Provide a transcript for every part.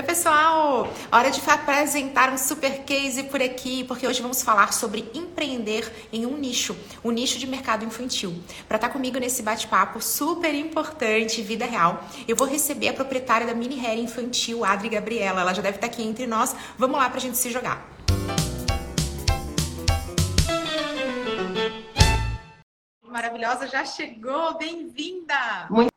Oi, pessoal! Hora de apresentar um super case por aqui, porque hoje vamos falar sobre empreender em um nicho, o um nicho de mercado infantil. Para estar tá comigo nesse bate-papo super importante, vida real, eu vou receber a proprietária da Mini Hair Infantil, Adri Gabriela. Ela já deve estar tá aqui entre nós. Vamos lá para a gente se jogar. Maravilhosa já chegou, bem-vinda! Muito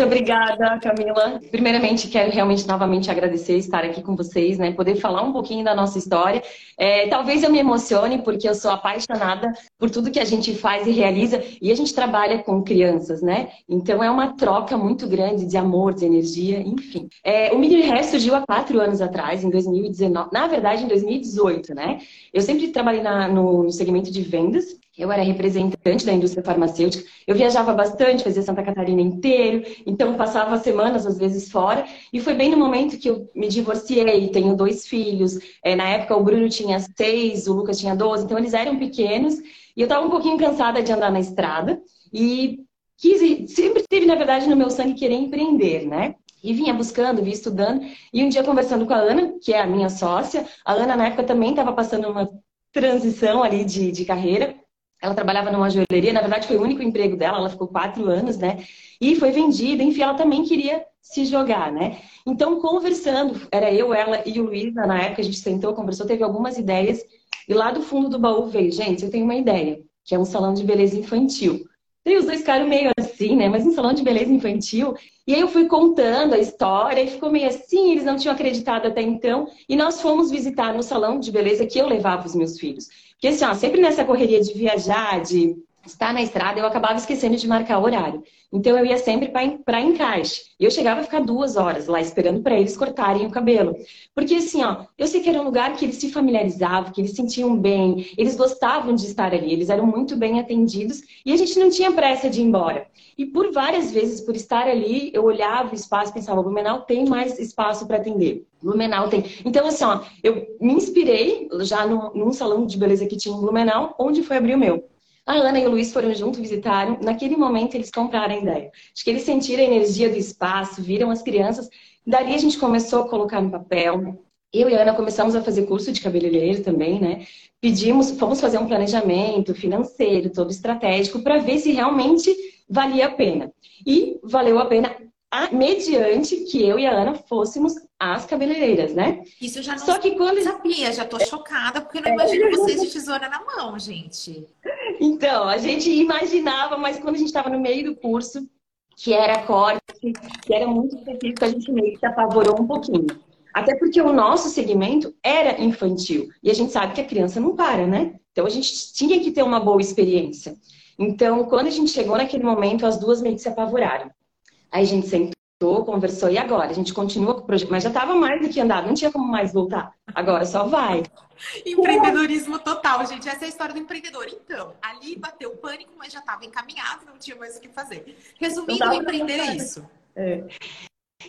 muito obrigada, Camila. Primeiramente, quero realmente novamente agradecer estar aqui com vocês, né? Poder falar um pouquinho da nossa história. É, talvez eu me emocione, porque eu sou apaixonada por tudo que a gente faz e realiza, e a gente trabalha com crianças, né? Então é uma troca muito grande de amor, de energia, enfim. É, o Mini Hair surgiu há quatro anos atrás, em 2019, na verdade, em 2018, né? Eu sempre trabalhei na, no, no segmento de vendas, eu era representante da indústria farmacêutica, eu viajava bastante, fazia Santa Catarina inteiro, então passava semanas às vezes fora, e foi bem no momento que eu me divorciei, tenho dois filhos, é, na época o Bruno tinha seis, o Lucas tinha doze, então eles eram pequenos, e eu estava um pouquinho cansada de andar na estrada, e quis, sempre teve, na verdade, no meu sangue querer empreender, né? E vinha buscando, vinha estudando, e um dia conversando com a Ana, que é a minha sócia, a Ana na época também estava passando uma transição ali de, de carreira, ela trabalhava numa joalheria, na verdade foi o único emprego dela, ela ficou quatro anos, né? E foi vendida, enfim, ela também queria se jogar, né? Então, conversando, era eu, ela e o Luiz, na época a gente sentou, conversou, teve algumas ideias, e lá do fundo do baú veio, gente, eu tenho uma ideia, que é um salão de beleza infantil. E os dois ficaram meio assim, né? Mas um salão de beleza infantil. E aí eu fui contando a história e ficou meio assim, eles não tinham acreditado até então. E nós fomos visitar no salão de beleza que eu levava os meus filhos. Porque assim, ó, sempre nessa correria de viajar, de estar na estrada, eu acabava esquecendo de marcar o horário. Então eu ia sempre para encaixe. E eu chegava a ficar duas horas lá esperando para eles cortarem o cabelo. Porque assim, ó, eu sei que era um lugar que eles se familiarizavam, que eles sentiam bem, eles gostavam de estar ali, eles eram muito bem atendidos e a gente não tinha pressa de ir embora. E por várias vezes, por estar ali, eu olhava o espaço e pensava, Blumenau tem mais espaço para atender. Blumenau tem. Então, assim, ó, eu me inspirei já num, num salão de beleza que tinha em Blumenau, onde foi abrir o meu. A Ana e o Luiz foram juntos, visitaram. Naquele momento, eles compraram a ideia. Acho que eles sentiram a energia do espaço, viram as crianças. Dali a gente começou a colocar no papel. Eu e a Ana começamos a fazer curso de cabeleireiro também, né? Pedimos, fomos fazer um planejamento financeiro, todo estratégico, para ver se realmente valia a pena. E valeu a pena mediante que eu e a Ana fôssemos as cabeleireiras, né? Isso eu já não Só que quando... sabia, já tô chocada, porque não imagino vocês de tesoura na mão, gente. Então, a gente imaginava, mas quando a gente estava no meio do curso, que era corte, que era muito específico, a gente meio que se apavorou um pouquinho. Até porque o nosso segmento era infantil. E a gente sabe que a criança não para, né? Então a gente tinha que ter uma boa experiência. Então, quando a gente chegou naquele momento, as duas meio que se apavoraram. Aí a gente sentou, conversou, e agora? A gente continua com o projeto, mas já estava mais do que andado, não tinha como mais voltar. Agora só vai. Empreendedorismo total, gente. Essa é a história do empreendedor. Então, ali bateu o pânico, mas já estava encaminhado, não tinha mais o que fazer. Resumindo, empreender é isso. É.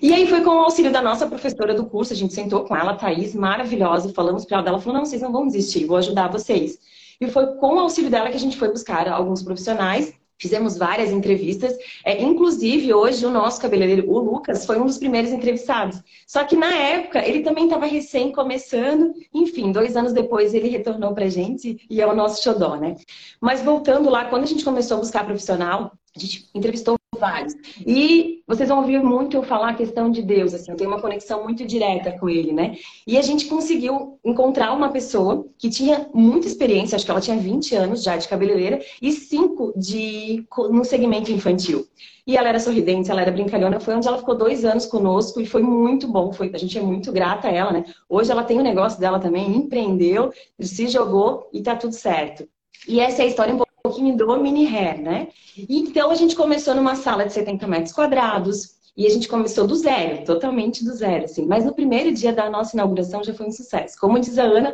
E aí foi com o auxílio da nossa professora do curso, a gente sentou com ela, Thaís, maravilhosa, falamos para ela, ela falou, não, vocês não vão desistir, vou ajudar vocês. E foi com o auxílio dela que a gente foi buscar alguns profissionais Fizemos várias entrevistas. É, inclusive, hoje, o nosso cabeleireiro, o Lucas, foi um dos primeiros entrevistados. Só que na época, ele também estava recém começando. Enfim, dois anos depois, ele retornou para a gente e é o nosso xodó, né? Mas voltando lá, quando a gente começou a buscar profissional, a gente entrevistou vários. E vocês vão ouvir muito eu falar a questão de Deus, assim, eu tenho uma conexão muito direta com ele, né? E a gente conseguiu encontrar uma pessoa que tinha muita experiência, acho que ela tinha 20 anos já de cabeleireira e 5 de no segmento infantil. E ela era sorridente, ela era brincalhona, foi onde ela ficou dois anos conosco e foi muito bom, foi, a gente é muito grata a ela, né? Hoje ela tem o um negócio dela também, empreendeu, se jogou e tá tudo certo. E essa é a história um pouco pouquinho do mini hair, né? Então a gente começou numa sala de 70 metros quadrados e a gente começou do zero, totalmente do zero, assim. Mas no primeiro dia da nossa inauguração já foi um sucesso. Como diz a Ana,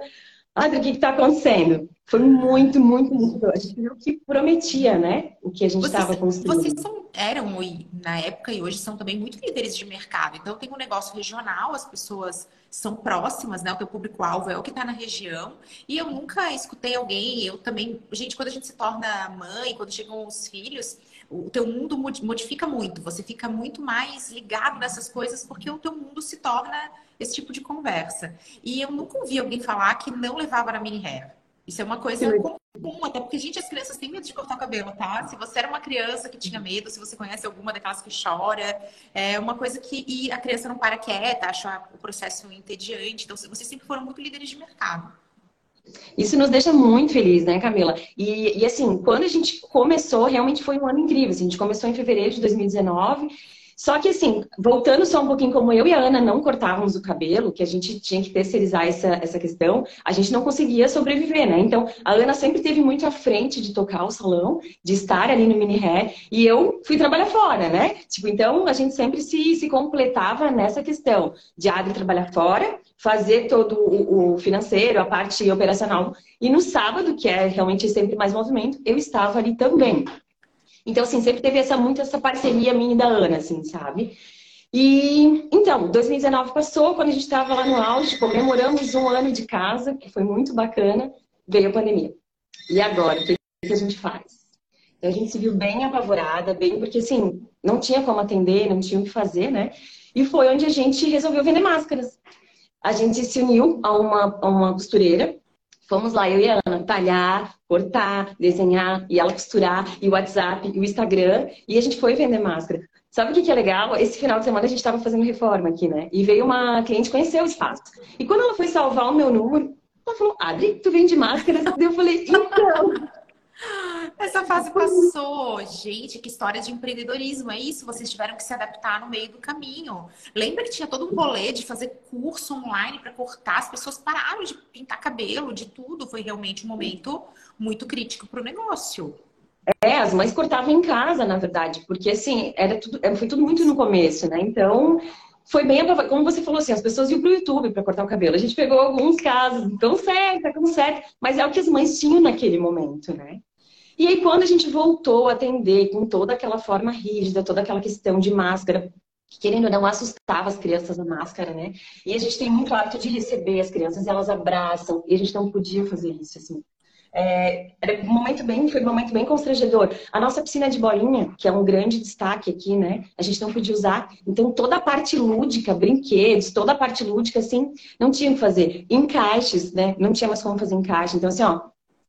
André, o que está acontecendo? Foi muito, muito, muito A gente viu que prometia, né? O que a gente estava construindo. Vocês são, eram, na época e hoje, são também muito líderes de mercado. Então, tem um negócio regional, as pessoas são próximas, né? O teu público-alvo é o que está na região. E eu nunca escutei alguém, eu também... Gente, quando a gente se torna mãe, quando chegam os filhos, o teu mundo modifica muito, você fica muito mais ligado nessas coisas porque o teu mundo se torna esse tipo de conversa. E eu nunca ouvi alguém falar que não levava na mini hair. Isso é uma coisa comum, até porque, gente, as crianças têm medo de cortar o cabelo, tá? Se você era uma criança que tinha medo, se você conhece alguma daquelas que chora, é uma coisa que. E a criança não para quieta, acha o processo entediante. Então, vocês sempre foram muito líderes de mercado. Isso nos deixa muito feliz, né, Camila? E, e, assim, quando a gente começou, realmente foi um ano incrível. Assim, a gente começou em fevereiro de 2019 só que assim, voltando só um pouquinho como eu e a Ana não cortávamos o cabelo, que a gente tinha que terceirizar essa, essa questão, a gente não conseguia sobreviver, né? Então, a Ana sempre teve muito à frente de tocar o salão, de estar ali no mini hair, e eu fui trabalhar fora, né? Tipo, então a gente sempre se, se completava nessa questão de Adri trabalhar fora, fazer todo o, o financeiro, a parte operacional. E no sábado, que é realmente sempre mais movimento, eu estava ali também. Então, assim, sempre teve essa, muito essa parceria minha e da Ana, assim, sabe? E então, 2019 passou, quando a gente estava lá no auge, comemoramos um ano de casa, que foi muito bacana, veio a pandemia. E agora, o que a gente faz? Então, a gente se viu bem apavorada, bem, porque assim, não tinha como atender, não tinha o que fazer, né? E foi onde a gente resolveu vender máscaras. A gente se uniu a uma, a uma costureira Fomos lá, eu e a Ana, talhar, cortar, desenhar, e ela costurar, e o WhatsApp, e o Instagram, e a gente foi vender máscara. Sabe o que, que é legal? Esse final de semana a gente estava fazendo reforma aqui, né? E veio uma cliente conhecer o espaço. E quando ela foi salvar o meu número, ela falou, Adri, tu vende máscara? eu falei, então... Essa fase passou. Gente, que história de empreendedorismo. É isso, vocês tiveram que se adaptar no meio do caminho. Lembra que tinha todo um rolê de fazer curso online para cortar? As pessoas pararam de pintar cabelo, de tudo. Foi realmente um momento muito crítico para o negócio. É, as mães cortavam em casa, na verdade, porque assim, era tudo, foi tudo muito no começo, né? Então, foi bem, como você falou assim, as pessoas iam pro YouTube para cortar o cabelo. A gente pegou alguns casos, tão certo, tão certo, mas é o que as mães tinham naquele momento, né? E aí, quando a gente voltou a atender com toda aquela forma rígida, toda aquela questão de máscara, que querendo ou não assustava as crianças na máscara, né? E a gente tem muito hábito de receber as crianças, elas abraçam, e a gente não podia fazer isso, assim. É, era um momento bem, foi um momento bem constrangedor. A nossa piscina de bolinha, que é um grande destaque aqui, né? A gente não podia usar. Então, toda a parte lúdica, brinquedos, toda a parte lúdica, assim, não tinha que fazer. Encaixes, né? Não tinha mais como fazer encaixe. Então, assim, ó,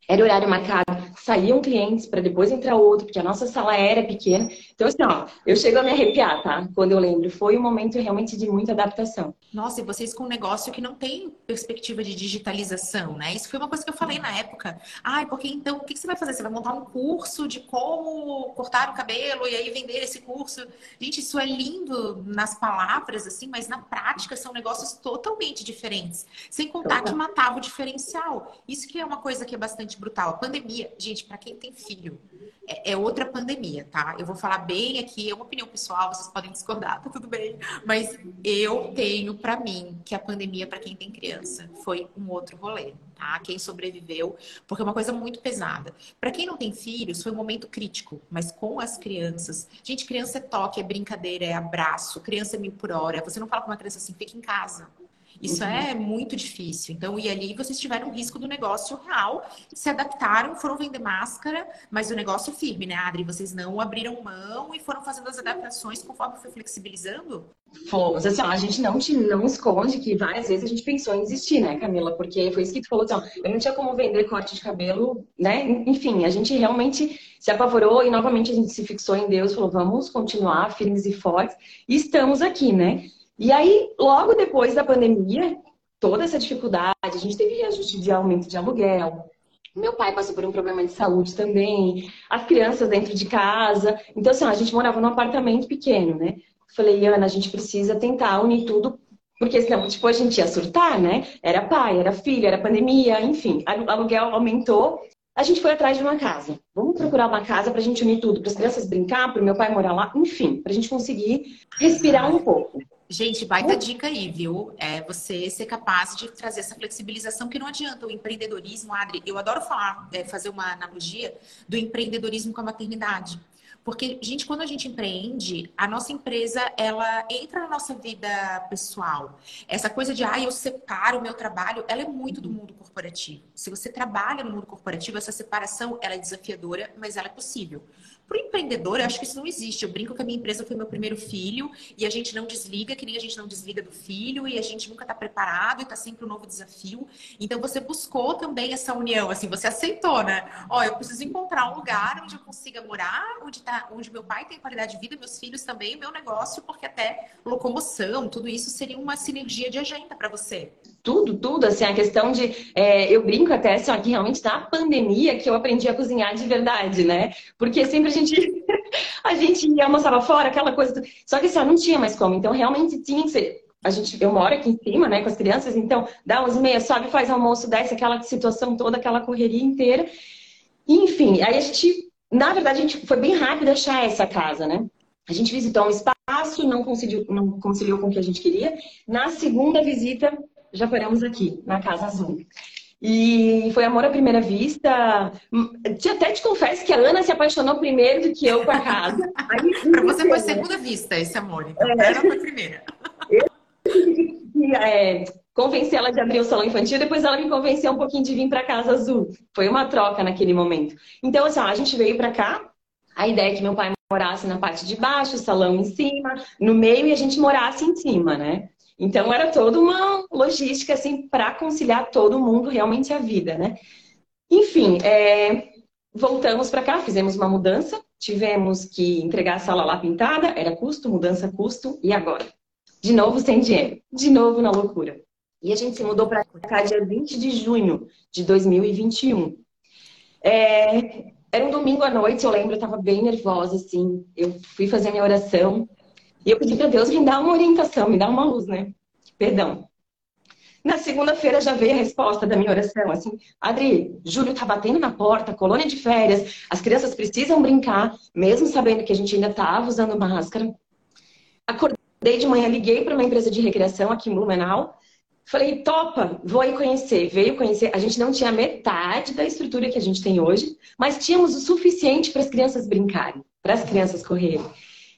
era horário marcado, saíam clientes para depois entrar outro, porque a nossa sala era pequena. Então, assim, ó, eu chego a me arrepiar, tá? Quando eu lembro. Foi um momento realmente de muita adaptação. Nossa, e vocês com um negócio que não tem perspectiva de digitalização, né? Isso foi uma coisa que eu falei na época. Ai, porque então, o que você vai fazer? Você vai montar um curso de como cortar o cabelo e aí vender esse curso? Gente, isso é lindo nas palavras, assim, mas na prática são negócios totalmente diferentes. Sem contar que matava o diferencial. Isso que é uma coisa que é bastante brutal. A pandemia, gente, para quem tem filho, é, é, outra pandemia, tá? Eu vou falar bem aqui, é uma opinião pessoal, vocês podem discordar, tá tudo bem. Mas eu tenho para mim que a pandemia, para quem tem criança, foi um outro rolê, tá? Quem sobreviveu, porque é uma coisa muito pesada. Para quem não tem filhos, foi um momento crítico, mas com as crianças. Gente, criança é toque, é brincadeira, é abraço, criança é mil por hora. Você não fala com uma criança assim, fica em casa. Isso uhum. é muito difícil. Então, e ali vocês tiveram risco do negócio real, se adaptaram, foram vender máscara, mas o negócio firme, né, Adri? Vocês não abriram mão e foram fazendo as adaptações conforme foi flexibilizando? Fomos, assim, a gente não, te, não esconde que várias vezes a gente pensou em desistir, né, Camila? Porque foi isso que tu falou, assim, eu não tinha como vender corte de cabelo, né? Enfim, a gente realmente se apavorou e novamente a gente se fixou em Deus, falou, vamos continuar firmes e fortes. E estamos aqui, né? E aí, logo depois da pandemia, toda essa dificuldade, a gente teve reajuste de aumento de aluguel. Meu pai passou por um problema de saúde também, as crianças dentro de casa. Então, assim, a gente morava num apartamento pequeno, né? Falei, Ana, a gente precisa tentar unir tudo, porque senão, tipo, a gente ia surtar, né? Era pai, era filho, era pandemia, enfim. Aluguel aumentou. A gente foi atrás de uma casa. Vamos procurar uma casa para a gente unir tudo, para as crianças brincar, para o meu pai morar lá, enfim, para a gente conseguir respirar um pouco. Gente, baita dica aí, viu? É você ser capaz de trazer essa flexibilização que não adianta. O empreendedorismo, Adri, eu adoro falar, é, fazer uma analogia do empreendedorismo com a maternidade. Porque, gente, quando a gente empreende, a nossa empresa, ela entra na nossa vida pessoal. Essa coisa de, ah, eu separo o meu trabalho, ela é muito do mundo corporativo. Se você trabalha no mundo corporativo, essa separação, ela é desafiadora, mas ela é possível. Para o empreendedor, eu acho que isso não existe. Eu brinco que a minha empresa foi meu primeiro filho e a gente não desliga, que nem a gente não desliga do filho e a gente nunca está preparado e está sempre um novo desafio. Então você buscou também essa união, assim, você aceitou, né? Ó, eu preciso encontrar um lugar onde eu consiga morar, onde tá, onde meu pai tem qualidade de vida, meus filhos também, meu negócio, porque até locomoção, tudo isso seria uma sinergia de agenda para você tudo, tudo, assim, a questão de. É, eu brinco até assim, ó, que realmente na pandemia que eu aprendi a cozinhar de verdade, né? Porque sempre a gente. a gente ia almoçava fora, aquela coisa. Só que assim, ó, não tinha mais como. Então, realmente tinha que ser. A gente, eu moro aqui em cima, né, com as crianças, então dá uns meia, sobe, faz almoço, desce aquela situação toda, aquela correria inteira. Enfim, aí a gente, na verdade, a gente foi bem rápido achar essa casa, né? A gente visitou um espaço, não conciliou, não conciliou com o que a gente queria. Na segunda visita, já paramos aqui, na Casa Azul. E foi amor à primeira vista. Até te confesso que a Ana se apaixonou primeiro do que eu com a casa. Para você foi segunda vista esse amor, então. É. Ela foi primeira. Eu, é, convenci ela de abrir o salão infantil, depois ela me convenceu um pouquinho de vir para Casa Azul. Foi uma troca naquele momento. Então, assim, ó, a gente veio para cá. A ideia é que meu pai morasse na parte de baixo, o salão em cima, no meio e a gente morasse em cima, né? Então era toda uma logística assim para conciliar todo mundo realmente a vida, né? Enfim, é... voltamos para cá, fizemos uma mudança, tivemos que entregar a sala lá pintada, era custo, mudança, custo, e agora? De novo sem dinheiro, de novo na loucura. E a gente se mudou para cá dia 20 de junho de 2021. É... Era um domingo à noite, eu lembro, eu estava bem nervosa, assim. Eu fui fazer minha oração e eu pedi para Deus me dar uma orientação, me dar uma luz, né? Perdão. Na segunda-feira já veio a resposta da minha oração, assim, Adri, Júlio tá batendo na porta, colônia de férias, as crianças precisam brincar, mesmo sabendo que a gente ainda estava usando máscara. Acordei de manhã, liguei para uma empresa de recreação aqui em Blumenau, falei, topa, vou aí conhecer. Veio conhecer, a gente não tinha metade da estrutura que a gente tem hoje, mas tínhamos o suficiente para as crianças brincarem, para as crianças correrem.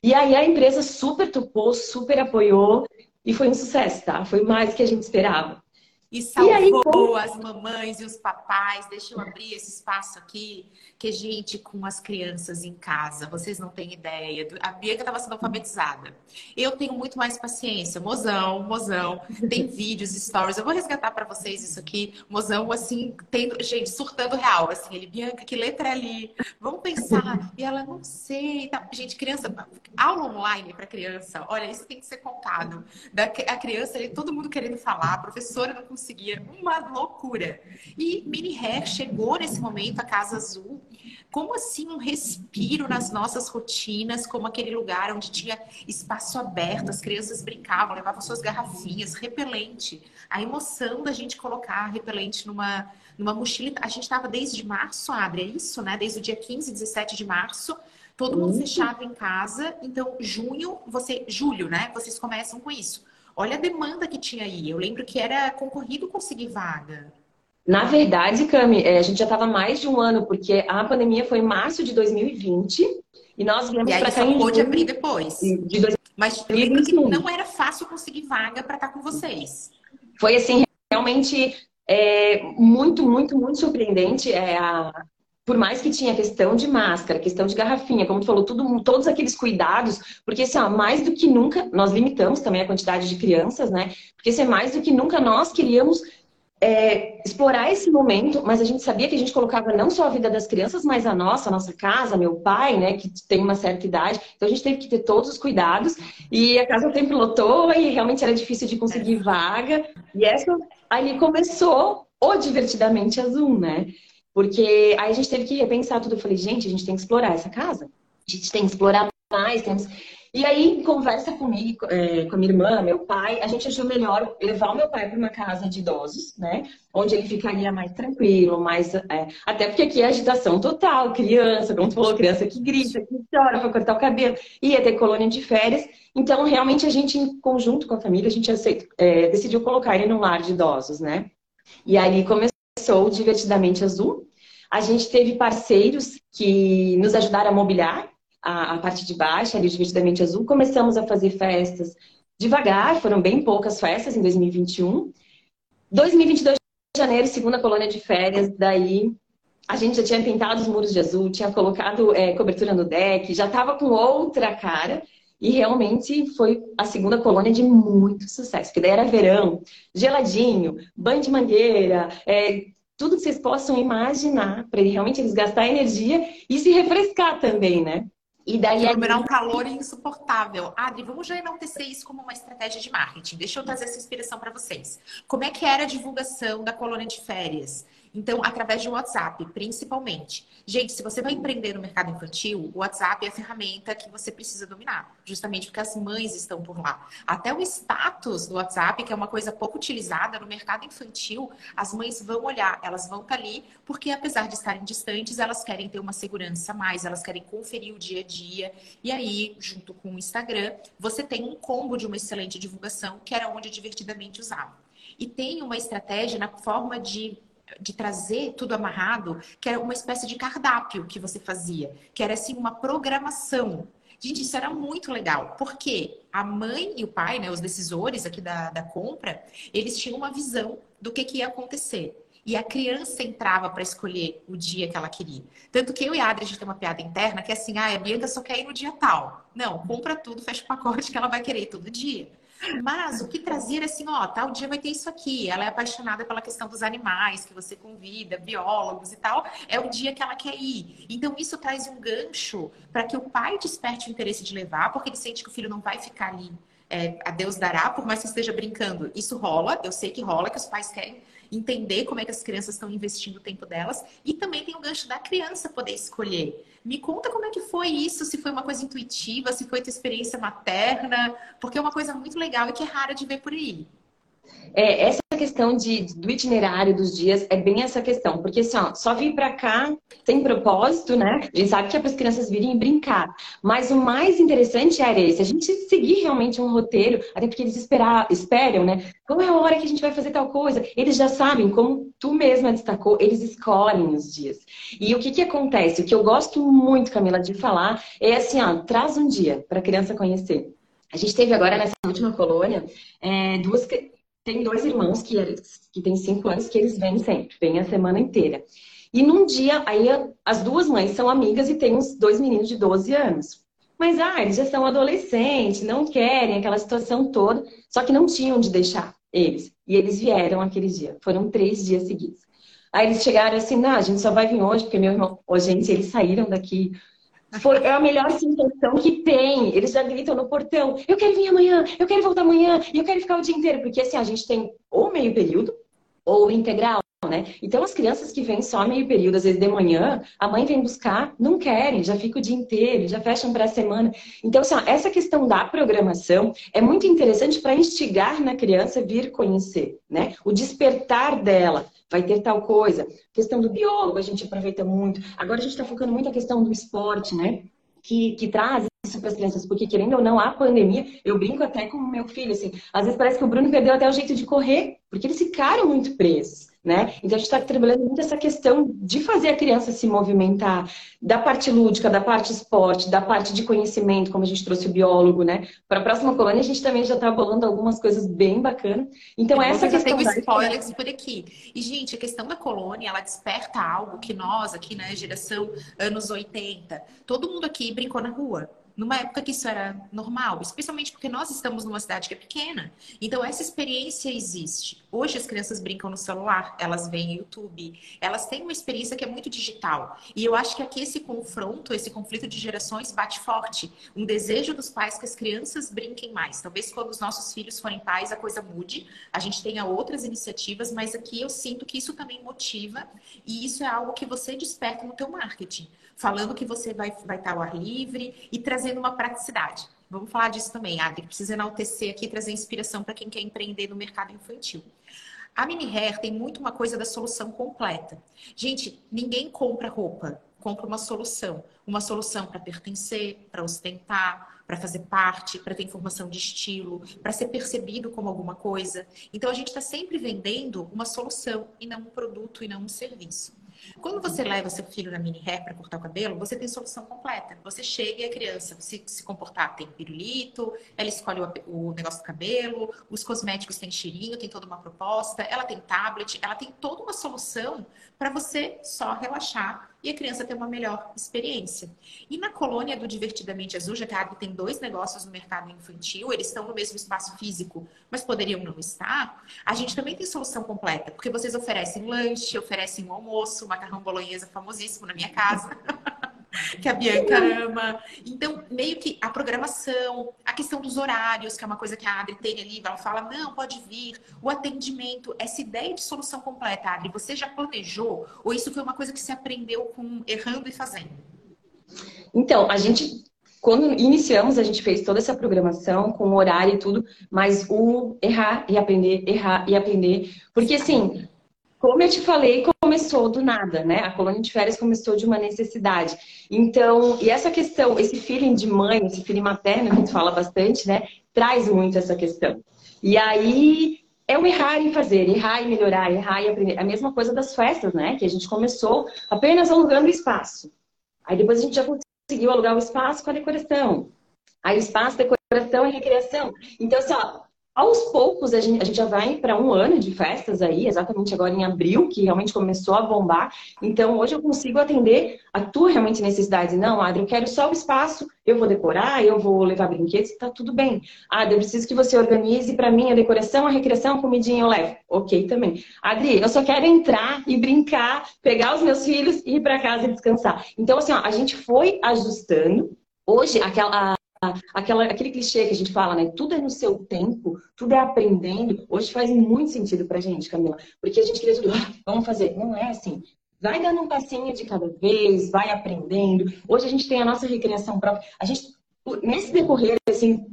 E aí a empresa super topou, super apoiou e foi um sucesso, tá? Foi mais do que a gente esperava. E salvou e aí, como... as mamães e os papais. Deixa eu abrir esse espaço aqui que gente com as crianças em casa, vocês não têm ideia. A Bianca estava sendo alfabetizada. Eu tenho muito mais paciência. Mozão, mozão, tem vídeos, stories. Eu vou resgatar para vocês isso aqui. Mozão, assim, tendo, gente, surtando real. Assim, ele, Bianca, que letra é ali? Vamos pensar. E ela, não sei. Tá. Gente, criança, aula online para criança, olha, isso tem que ser contado. Da, a criança, ali, todo mundo querendo falar, a professora não conseguia. Uma loucura. E Mini Hair chegou nesse momento, a Casa Azul, como assim um respiro nas nossas rotinas, como aquele lugar onde tinha espaço aberto, as crianças brincavam, levavam suas garrafinhas, repelente. A emoção da gente colocar repelente numa, numa mochila. A gente estava desde março, abre, é isso, né? Desde o dia 15, 17 de março, todo mundo fechado em casa. Então, junho, você, julho, né? Vocês começam com isso. Olha a demanda que tinha aí. Eu lembro que era concorrido conseguir vaga. Na verdade, Cami, é, a gente já estava mais de um ano, porque a pandemia foi em março de 2020 e nós viemos para cá em pôde abrir depois. De dois... Mas lembro que não era fácil conseguir vaga para estar com vocês. Foi assim, realmente é, muito, muito, muito surpreendente. É, a... Por mais que tinha questão de máscara, questão de garrafinha, como tu falou, tudo, todos aqueles cuidados, porque assim, ó, mais do que nunca, nós limitamos também a quantidade de crianças, né? Porque assim, mais do que nunca nós queríamos é, explorar esse momento, mas a gente sabia que a gente colocava não só a vida das crianças, mas a nossa, a nossa casa, meu pai, né, que tem uma certa idade. Então a gente teve que ter todos os cuidados e a casa sempre lotou e realmente era difícil de conseguir vaga. E essa ali começou o divertidamente azul, né? Porque aí a gente teve que repensar tudo. Eu falei, gente, a gente tem que explorar essa casa. A gente tem que explorar mais, temos e aí, conversa comigo, é, com a minha irmã, meu pai, a gente achou melhor levar o meu pai para uma casa de idosos, né? Onde ele ficaria mais tranquilo, mais. É, até porque aqui é agitação total, criança, como tu falou, criança que grita, que chora para cortar o cabelo, ia ter colônia de férias. Então, realmente, a gente, em conjunto com a família, a gente aceita, é, decidiu colocar ele num lar de idosos, né? E aí começou o Divertidamente Azul. A gente teve parceiros que nos ajudaram a mobiliar a, a parte de baixo, ali Divertidamente Azul, começamos a fazer festas devagar, foram bem poucas festas em 2021. 2022, de janeiro, segunda colônia de férias, daí a gente já tinha pintado os muros de azul, tinha colocado é, cobertura no deck, já estava com outra cara. E realmente foi a segunda colônia de muito sucesso, porque daí era verão, geladinho, banho de mangueira, é, tudo que vocês possam imaginar, para realmente eles gastar energia e se refrescar também, né? E daí é um calor insuportável. Adri, vamos já enaltecer isso como uma estratégia de marketing. Deixa eu trazer essa inspiração para vocês. Como é que era a divulgação da colônia de férias? Então, através de WhatsApp, principalmente. Gente, se você vai empreender no mercado infantil, o WhatsApp é a ferramenta que você precisa dominar, justamente porque as mães estão por lá. Até o status do WhatsApp, que é uma coisa pouco utilizada no mercado infantil, as mães vão olhar, elas vão estar tá ali, porque apesar de estarem distantes, elas querem ter uma segurança a mais, elas querem conferir o dia a dia. E aí, junto com o Instagram, você tem um combo de uma excelente divulgação, que era onde divertidamente usava. E tem uma estratégia na forma de de trazer tudo amarrado, que era uma espécie de cardápio que você fazia, que era assim uma programação. Gente, isso era muito legal, porque a mãe e o pai, né, os decisores aqui da, da compra, eles tinham uma visão do que, que ia acontecer. E a criança entrava para escolher o dia que ela queria. Tanto que eu e a Adri, a gente tem uma piada interna que é assim, ah, a Bianca só quer ir no dia tal. Não, compra tudo, fecha o pacote que ela vai querer todo dia. Mas o que trazia era assim, ó, tal dia vai ter isso aqui. Ela é apaixonada pela questão dos animais que você convida, biólogos e tal. É o dia que ela quer ir. Então isso traz um gancho para que o pai desperte o interesse de levar, porque ele sente que o filho não vai ficar ali. É, a Deus dará, por mais que esteja brincando. Isso rola, eu sei que rola, que os pais querem entender como é que as crianças estão investindo o tempo delas. E também tem o gancho da criança poder escolher. Me conta como é que foi isso, se foi uma coisa intuitiva, se foi tua experiência materna, porque é uma coisa muito legal e que é rara de ver por aí. É, essa questão de, do itinerário dos dias é bem essa questão, porque assim, ó, só vir para cá sem propósito, né? A gente sabe que é para as crianças virem brincar, mas o mais interessante é esse, a gente seguir realmente um roteiro, até porque eles esperar, esperam, né? Qual é a hora que a gente vai fazer tal coisa? Eles já sabem, como tu mesma destacou, eles escolhem os dias. E o que que acontece? O que eu gosto muito, Camila, de falar é assim, ó, traz um dia para a criança conhecer. A gente teve agora nessa última colônia é, duas tem dois irmãos que, que têm cinco anos que eles vêm sempre, vêm a semana inteira. E num dia, aí as duas mães são amigas e tem uns dois meninos de 12 anos. Mas, ah, eles já são adolescentes, não querem aquela situação toda, só que não tinham de deixar eles. E eles vieram aquele dia. Foram três dias seguidos. Aí eles chegaram assim, não, a gente só vai vir hoje, porque meu irmão... Ô, gente, eles saíram daqui foi, é a melhor sensação que tem. Eles já gritam no portão: eu quero vir amanhã, eu quero voltar amanhã, e eu quero ficar o dia inteiro. Porque assim, a gente tem ou meio período ou integral. Né? Então, as crianças que vêm só meio período, às vezes de manhã, a mãe vem buscar, não querem, já fica o dia inteiro, já fecham para a semana. Então, assim, essa questão da programação é muito interessante para instigar na criança vir conhecer, né? O despertar dela vai ter tal coisa. Questão do biólogo a gente aproveita muito. Agora a gente está focando muito a questão do esporte, né? Que, que traz isso para as crianças, porque querendo ou não, a pandemia, eu brinco até com o meu filho, assim, às vezes parece que o Bruno perdeu até o jeito de correr, porque eles ficaram muito presos né? Então a gente está trabalhando muito essa questão de fazer a criança se movimentar, da parte lúdica, da parte esporte, da parte de conhecimento, como a gente trouxe o biólogo, né? Para a próxima colônia a gente também já está bolando algumas coisas bem bacanas. Então essa questão tem spoilers por aqui. E gente, a questão da colônia, ela desperta algo que nós aqui na né, geração anos 80, todo mundo aqui brincou na rua numa época que isso era normal, especialmente porque nós estamos numa cidade que é pequena. Então essa experiência existe. Hoje as crianças brincam no celular, elas veem YouTube, elas têm uma experiência que é muito digital. E eu acho que aqui esse confronto, esse conflito de gerações bate forte. Um desejo dos pais que as crianças brinquem mais. Talvez quando os nossos filhos forem pais a coisa mude, a gente tenha outras iniciativas, mas aqui eu sinto que isso também motiva e isso é algo que você desperta no teu marketing falando que você vai, vai estar ao ar livre e trazendo uma praticidade. Vamos falar disso também, Adri. Precisa enaltecer aqui trazer inspiração para quem quer empreender no mercado infantil. A Mini Hair tem muito uma coisa da solução completa. Gente, ninguém compra roupa, compra uma solução. Uma solução para pertencer, para ostentar, para fazer parte, para ter informação de estilo, para ser percebido como alguma coisa. Então a gente está sempre vendendo uma solução e não um produto e não um serviço. Quando você leva seu filho na mini hair para cortar o cabelo, você tem solução completa. Você chega e a criança se, se comportar, tem pirulito, ela escolhe o, o, negócio do cabelo, os cosméticos têm cheirinho, tem toda uma proposta, ela tem tablet, ela tem toda uma solução para você só relaxar e a criança ter uma melhor experiência. E na colônia do Divertidamente Azul, já que a tem dois negócios no mercado infantil, eles estão no mesmo espaço físico, mas poderiam não estar, a gente também tem solução completa, porque vocês oferecem lanche, oferecem um almoço, macarrão bolonhesa famosíssimo na minha casa. que a Bianca ama. Então, meio que a programação, a questão dos horários, que é uma coisa que a Adri tem ali, ela fala, não, pode vir. O atendimento, essa ideia de solução completa, Adri, você já planejou? Ou isso foi uma coisa que você aprendeu com errando e fazendo? Então, a gente quando iniciamos, a gente fez toda essa programação com horário e tudo, mas o errar e aprender, errar e aprender. Porque, assim, como eu te falei, começou do nada, né? A colônia de férias começou de uma necessidade. Então, e essa questão, esse feeling de mãe, esse feeling materno que gente fala bastante, né? Traz muito essa questão. E aí é o errar e fazer, errar e melhorar, errar e aprender. A mesma coisa das festas, né? Que a gente começou apenas alugando espaço. Aí depois a gente já conseguiu alugar o espaço com a decoração. Aí espaço, decoração e recreação. Então, assim, ó, aos poucos, a gente, a gente já vai para um ano de festas aí, exatamente agora em abril, que realmente começou a bombar. Então, hoje eu consigo atender a tua realmente necessidade. Não, Adri, eu quero só o espaço, eu vou decorar, eu vou levar brinquedos, tá tudo bem. Adri, eu preciso que você organize para mim a decoração, a recreação, a comidinha eu levo. Ok, também. Adri, eu só quero entrar e brincar, pegar os meus filhos e ir para casa e descansar. Então, assim, ó, a gente foi ajustando. Hoje, aquela, aquela, aquele clichê que a gente fala, né? Tudo é no seu tempo, tudo é aprendendo. Hoje faz muito sentido pra gente, Camila. Porque a gente queria tudo, ah, vamos fazer. Não é assim. Vai dando um passinho de cada vez, vai aprendendo. Hoje a gente tem a nossa recreação própria. A gente, nesse decorrer, assim,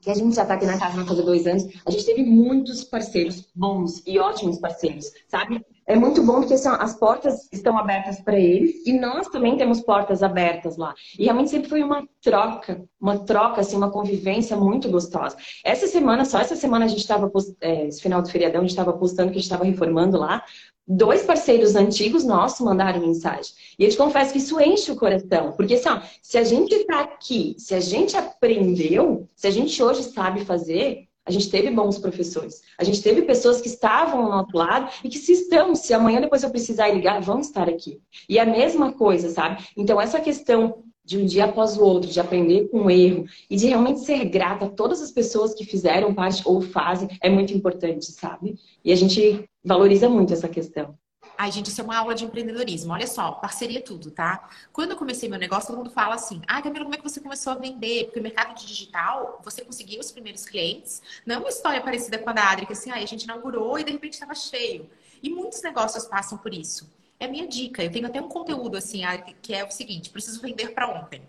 que a gente já está aqui na casa fazer dois anos, a gente teve muitos parceiros bons e ótimos parceiros, sabe? É muito bom porque assim, as portas estão abertas para eles e nós também temos portas abertas lá. E realmente sempre foi uma troca, uma troca, assim, uma convivência muito gostosa. Essa semana, só essa semana a gente estava, é, esse final do feriadão, a gente estava postando que a gente estava reformando lá. Dois parceiros antigos nossos mandaram mensagem. E eu te confesso que isso enche o coração. Porque assim, ó, se a gente está aqui, se a gente aprendeu, se a gente hoje sabe fazer, a gente teve bons professores. A gente teve pessoas que estavam ao nosso lado e que se estão, se amanhã depois eu precisar ligar, vão estar aqui. E a mesma coisa, sabe? Então essa questão de um dia após o outro, de aprender com o erro e de realmente ser grata a todas as pessoas que fizeram parte ou fazem, é muito importante, sabe? E a gente valoriza muito essa questão. Ai, gente, isso é uma aula de empreendedorismo. Olha só, parceria tudo, tá? Quando eu comecei meu negócio, todo mundo fala assim: ah, Camila, como é que você começou a vender? Porque o mercado de digital, você conseguiu os primeiros clientes. Não é uma história parecida com a da Adri, que assim, ah, a gente inaugurou e de repente estava cheio. E muitos negócios passam por isso. É a minha dica. Eu tenho até um conteúdo assim, que é o seguinte: preciso vender para ontem.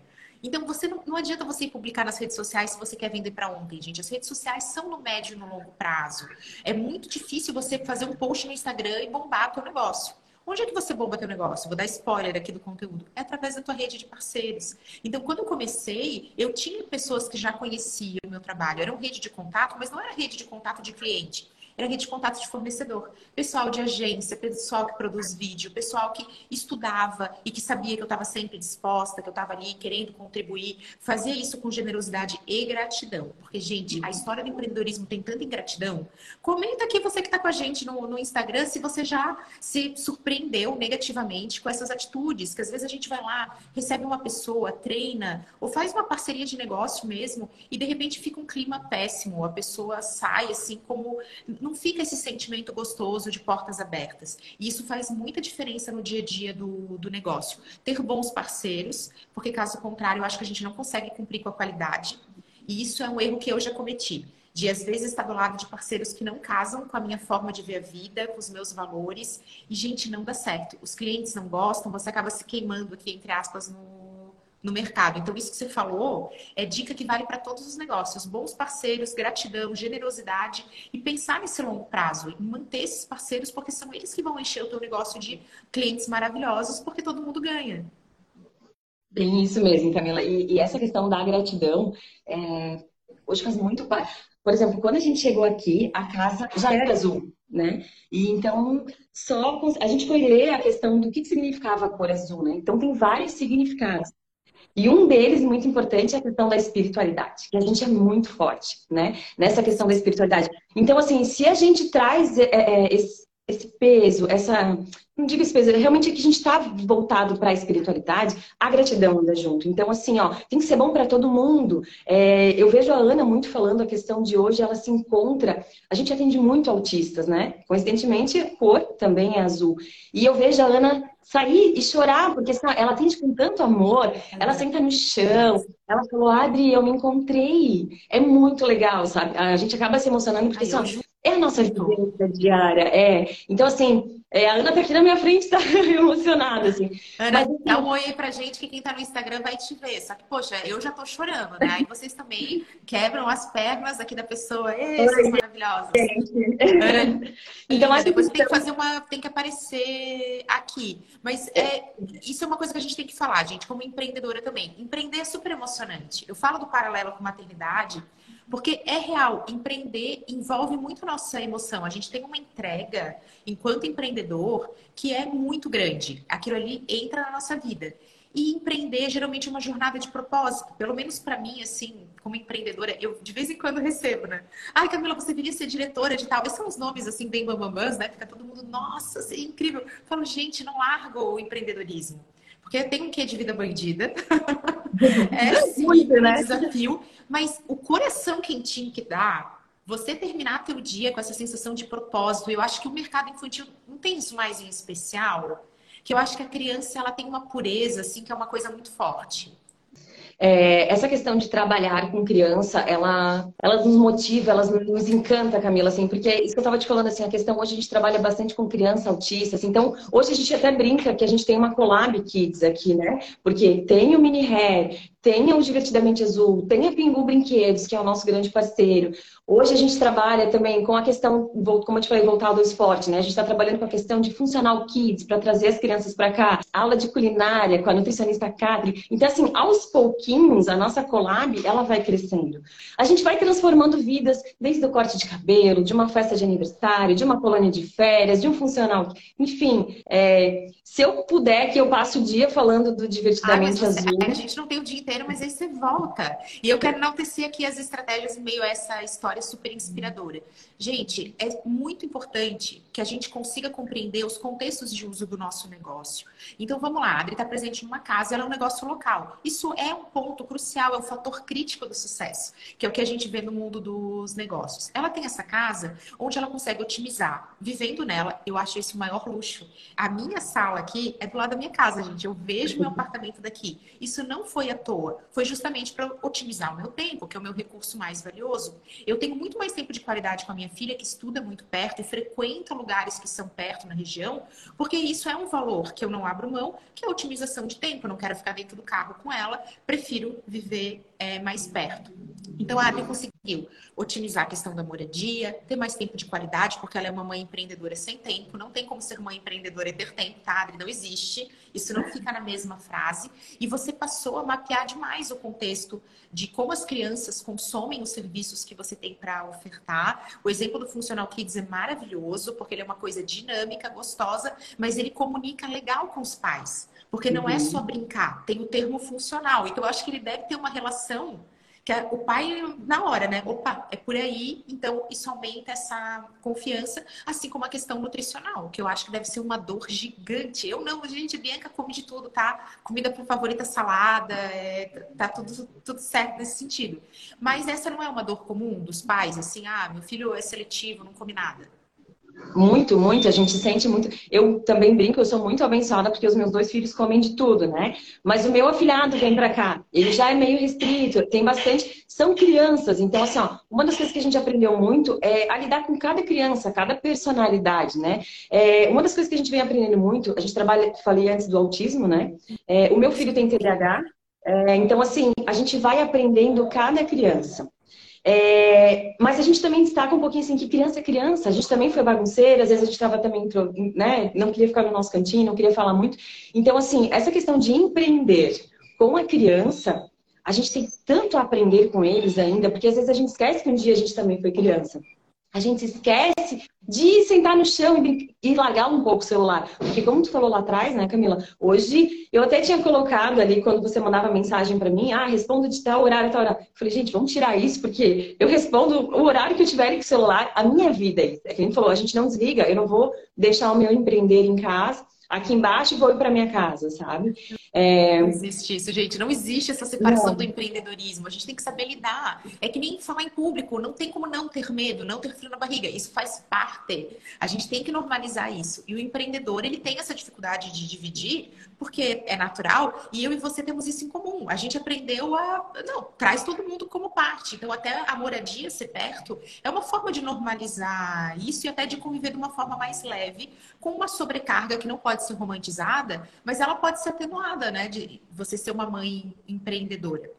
Então, você não, não adianta você publicar nas redes sociais se você quer vender para ontem, gente. As redes sociais são no médio e no longo prazo. É muito difícil você fazer um post no Instagram e bombar teu negócio. Onde é que você bomba teu negócio? Vou dar spoiler aqui do conteúdo. É através da tua rede de parceiros. Então, quando eu comecei, eu tinha pessoas que já conheciam o meu trabalho. Era uma rede de contato, mas não era rede de contato de cliente era rede de contato de fornecedor. Pessoal de agência, pessoal que produz vídeo, pessoal que estudava e que sabia que eu estava sempre disposta, que eu estava ali querendo contribuir. Fazia isso com generosidade e gratidão. Porque, gente, a história do empreendedorismo tem tanta ingratidão. Comenta aqui você que está com a gente no, no Instagram se você já se surpreendeu negativamente com essas atitudes. Que às vezes a gente vai lá, recebe uma pessoa, treina, ou faz uma parceria de negócio mesmo, e de repente fica um clima péssimo. A pessoa sai assim como não fica esse sentimento gostoso de portas abertas. E isso faz muita diferença no dia a dia do, do negócio. Ter bons parceiros, porque caso contrário, eu acho que a gente não consegue cumprir com a qualidade. E isso é um erro que eu já cometi. De às vezes estar do lado de parceiros que não casam com a minha forma de ver a vida, com os meus valores, e gente, não dá certo. Os clientes não gostam, você acaba se queimando aqui, entre aspas, no, no mercado. Então, isso que você falou é dica que vale para todos os negócios. Bons parceiros, gratidão, generosidade e pensar nesse longo prazo e manter esses parceiros, porque são eles que vão encher o teu negócio de clientes maravilhosos, porque todo mundo ganha. Bem, isso mesmo, Camila. E, e essa questão da gratidão, é... hoje faz muito parte. Por exemplo, quando a gente chegou aqui, a casa já era azul. né? E então, só a gente foi ler a questão do que significava a cor azul, né? Então, tem vários significados. E um deles, muito importante, é a questão da espiritualidade, que a gente é muito forte, né? Nessa questão da espiritualidade. Então, assim, se a gente traz é, é, esse, esse peso, essa. Não digo peso, realmente é que a gente está voltado para a espiritualidade, a gratidão anda junto. Então, assim, ó, tem que ser bom para todo mundo. É, eu vejo a Ana muito falando a questão de hoje, ela se encontra. A gente atende muito autistas, né? Coincidentemente, cor também é azul. E eu vejo a Ana sair e chorar, porque ela atende com tanto amor, ela senta no chão, ela falou, Adri, eu me encontrei. É muito legal, sabe? A gente acaba se emocionando porque Ai, assim, é a nossa vivência diária, é. Então, assim, é, a Ana tá aqui na minha frente, tá emocionada, assim. Ana, Mas, assim, dá um oi aí pra gente que quem tá no Instagram vai te ver. Só que, poxa, eu já tô chorando, né? E vocês também quebram as pernas aqui da pessoa. Ei, vocês maravilhosas. Ana, então, acho depois tem que fazer uma. tem que aparecer aqui. Mas é, isso é uma coisa que a gente tem que falar, gente, como empreendedora também. Empreender é super emocionante. Eu falo do paralelo com maternidade porque é real, empreender envolve muito nossa emoção. A gente tem uma entrega, enquanto empreendedor, que é muito grande. Aquilo ali entra na nossa vida. E empreender geralmente é uma jornada de propósito. Pelo menos para mim, assim, como empreendedora, eu de vez em quando recebo, né? Ai, Camila, você viria ser diretora de tal. Esses são os nomes, assim, bem bambambãs, né? Fica todo mundo, nossa, é incrível. Eu falo, gente, não largo o empreendedorismo. Porque tem um quê de vida bandida. é sim, Muito, né? um desafio. Mas o coração quentinho que dá, você terminar teu dia com essa sensação de propósito, eu acho que o mercado infantil não tem isso mais em especial, que eu acho que a criança ela tem uma pureza, assim, que é uma coisa muito forte. É, essa questão de trabalhar com criança, ela, ela nos motiva, ela nos encanta, Camila, assim, porque é isso que eu estava te falando, assim, a questão hoje a gente trabalha bastante com criança autista, assim, então hoje a gente até brinca que a gente tem uma collab kids aqui, né? Porque tem o mini hair, tem o Divertidamente Azul, tem a Pingu Brinquedos, que é o nosso grande parceiro. Hoje a gente trabalha também com a questão, como eu te falei, voltado ao esporte, né? A gente está trabalhando com a questão de funcional kids, para trazer as crianças para cá. Aula de culinária com a nutricionista Cadre. Então, assim, aos pouquinhos, a nossa collab, ela vai crescendo. A gente vai transformando vidas, desde o corte de cabelo, de uma festa de aniversário, de uma colônia de férias, de um funcional. Enfim, é, se eu puder, que eu passe o dia falando do Divertidamente ah, Azul. A gente não tem o dia inteiro, mas aí você volta. E eu quero enaltecer aqui as estratégias em meio a essa história super inspiradora. Gente, é muito importante que a gente consiga compreender os contextos de uso do nosso negócio. Então vamos lá, a Adri está presente em uma casa, ela é um negócio local. Isso é um ponto crucial, é um fator crítico do sucesso, que é o que a gente vê no mundo dos negócios. Ela tem essa casa onde ela consegue otimizar. Vivendo nela, eu acho esse o maior luxo. A minha sala aqui é do lado da minha casa, gente. Eu vejo meu apartamento daqui. Isso não foi à toa, foi justamente para otimizar o meu tempo, que é o meu recurso mais valioso. Eu tenho muito mais tempo de qualidade com a minha filha, que estuda muito perto e frequenta que são perto na região, porque isso é um valor que eu não abro mão, que é a otimização de tempo. Eu não quero ficar dentro do carro com ela, prefiro viver é, mais perto. Então, a Adri conseguiu otimizar a questão da moradia, ter mais tempo de qualidade, porque ela é uma mãe empreendedora sem tempo. Não tem como ser mãe empreendedora e ter tempo, tá, Adri? Não existe. Isso não fica na mesma frase. E você passou a mapear demais o contexto de como as crianças consomem os serviços que você tem para ofertar. O exemplo do Funcional Kids é maravilhoso, porque ele é uma coisa dinâmica, gostosa, mas ele comunica legal com os pais. Porque não é uhum. é só brincar, tem o termo funcional. Então, eu acho que ele deve ter uma relação que é o pai, na hora, né? Opa, é por aí. Então, isso aumenta essa confiança, assim como a questão nutricional, que eu acho que deve ser uma dor gigante. Eu não, gente, Bianca come de tudo, tá? Comida favorita, salada, é, tá tudo, tudo certo nesse sentido. Mas essa não é uma dor comum dos pais, assim, ah, meu filho é seletivo, não come nada. Muito, muito. A gente sente muito. Eu também brinco, eu sou muito abençoada porque os meus dois filhos comem de tudo, né? Mas o meu afilhado vem para cá. Ele já é meio restrito, tem bastante. São crianças. Então, assim, ó, uma das coisas que a gente aprendeu muito é a lidar com cada criança, cada personalidade, né? É, uma das coisas que a gente vem aprendendo muito, a gente trabalha, falei antes do autismo, né? É, o meu filho tem TDAH. É, então, assim, a gente vai aprendendo cada criança. É, mas a gente também destaca um pouquinho assim que criança é criança, a gente também foi bagunceira, às vezes a gente estava também, né, não queria ficar no nosso cantinho, não queria falar muito. Então, assim, essa questão de empreender com a criança, a gente tem tanto a aprender com eles ainda, porque às vezes a gente esquece que um dia a gente também foi criança. A gente esquece de sentar no chão e, e largar um pouco o celular. Porque como tu falou lá atrás, né, Camila? Hoje, eu até tinha colocado ali, quando você mandava mensagem para mim, ah, respondo de tal horário, tal horário. Eu falei, gente, vamos tirar isso, porque eu respondo o horário que eu tiver com o celular, a minha vida é isso. É que a gente falou, a gente não desliga, eu não vou deixar o meu empreender em casa aqui embaixo e vou ir para minha casa, sabe? É... Não existe isso, gente. Não existe essa separação não. do empreendedorismo. A gente tem que saber lidar. É que nem falar em público. Não tem como não ter medo, não ter frio na barriga. Isso faz parte. A gente tem que normalizar isso. E o empreendedor, ele tem essa dificuldade de dividir, porque é natural. E eu e você temos isso em comum. A gente aprendeu a... Não, traz todo mundo como parte. Então, até a moradia ser perto é uma forma de normalizar isso e até de conviver de uma forma mais leve com uma sobrecarga que não pode ser romantizada, mas ela pode ser atenuada, né? De você ser uma mãe empreendedora.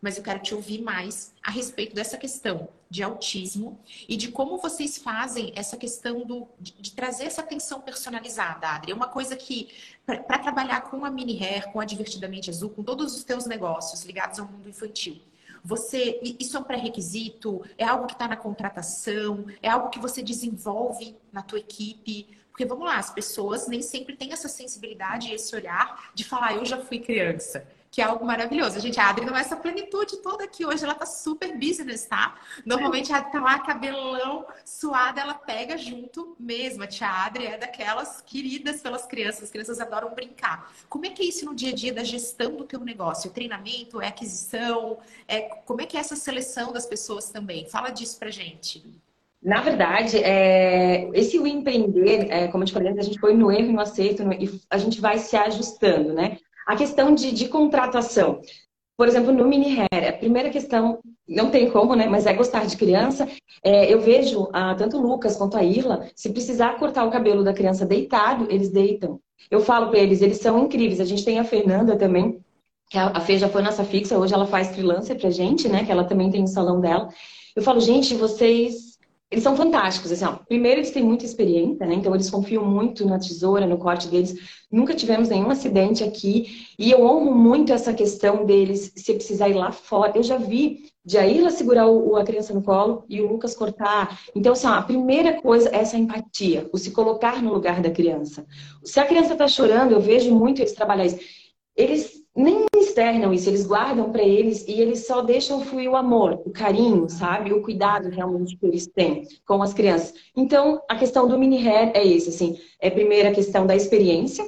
Mas eu quero te ouvir mais a respeito dessa questão de autismo e de como vocês fazem essa questão do, de, de trazer essa atenção personalizada, Adri. É uma coisa que, para trabalhar com a Mini Hair, com a Divertidamente Azul, com todos os teus negócios ligados ao mundo infantil, você, isso é um pré-requisito? É algo que está na contratação? É algo que você desenvolve na tua equipe? Porque vamos lá, as pessoas nem sempre têm essa sensibilidade e esse olhar de falar, eu já fui criança que é algo maravilhoso. Gente, a Adri não é essa plenitude toda aqui. Hoje ela tá super business, tá? Normalmente a Adri tá lá, cabelão, suada, ela pega junto mesmo. A tia Adri é daquelas queridas pelas crianças. As crianças adoram brincar. Como é que é isso no dia a dia da gestão do teu negócio? É treinamento? É aquisição? É... Como é que é essa seleção das pessoas também? Fala disso pra gente. Na verdade, é, esse o empreender, é, como eu te falei, a gente foi no erro e no acerto no, e a gente vai se ajustando, né? A questão de, de contratação. Por exemplo, no mini hair, a primeira questão, não tem como, né? Mas é gostar de criança. É, eu vejo ah, tanto o Lucas quanto a Irla, se precisar cortar o cabelo da criança deitado, eles deitam. Eu falo para eles, eles são incríveis. A gente tem a Fernanda também, que a, Fê já foi nossa fixa, hoje ela faz freelancer pra gente, né? Que ela também tem o salão dela. Eu falo, gente, vocês eles são fantásticos, assim, ó. Primeiro, eles têm muita experiência, né? Então, eles confiam muito na tesoura, no corte deles. Nunca tivemos nenhum acidente aqui. E eu honro muito essa questão deles, se precisar ir lá fora. Eu já vi de a segurar o, a criança no colo e o Lucas cortar. Então, assim, ó, a primeira coisa é essa empatia, o se colocar no lugar da criança. Se a criança está chorando, eu vejo muito eles trabalhar isso. Eles nem externam isso, eles guardam para eles e eles só deixam fluir o amor, o carinho, sabe? O cuidado realmente que eles têm com as crianças. Então, a questão do mini hair é isso, assim, é primeiro a questão da experiência,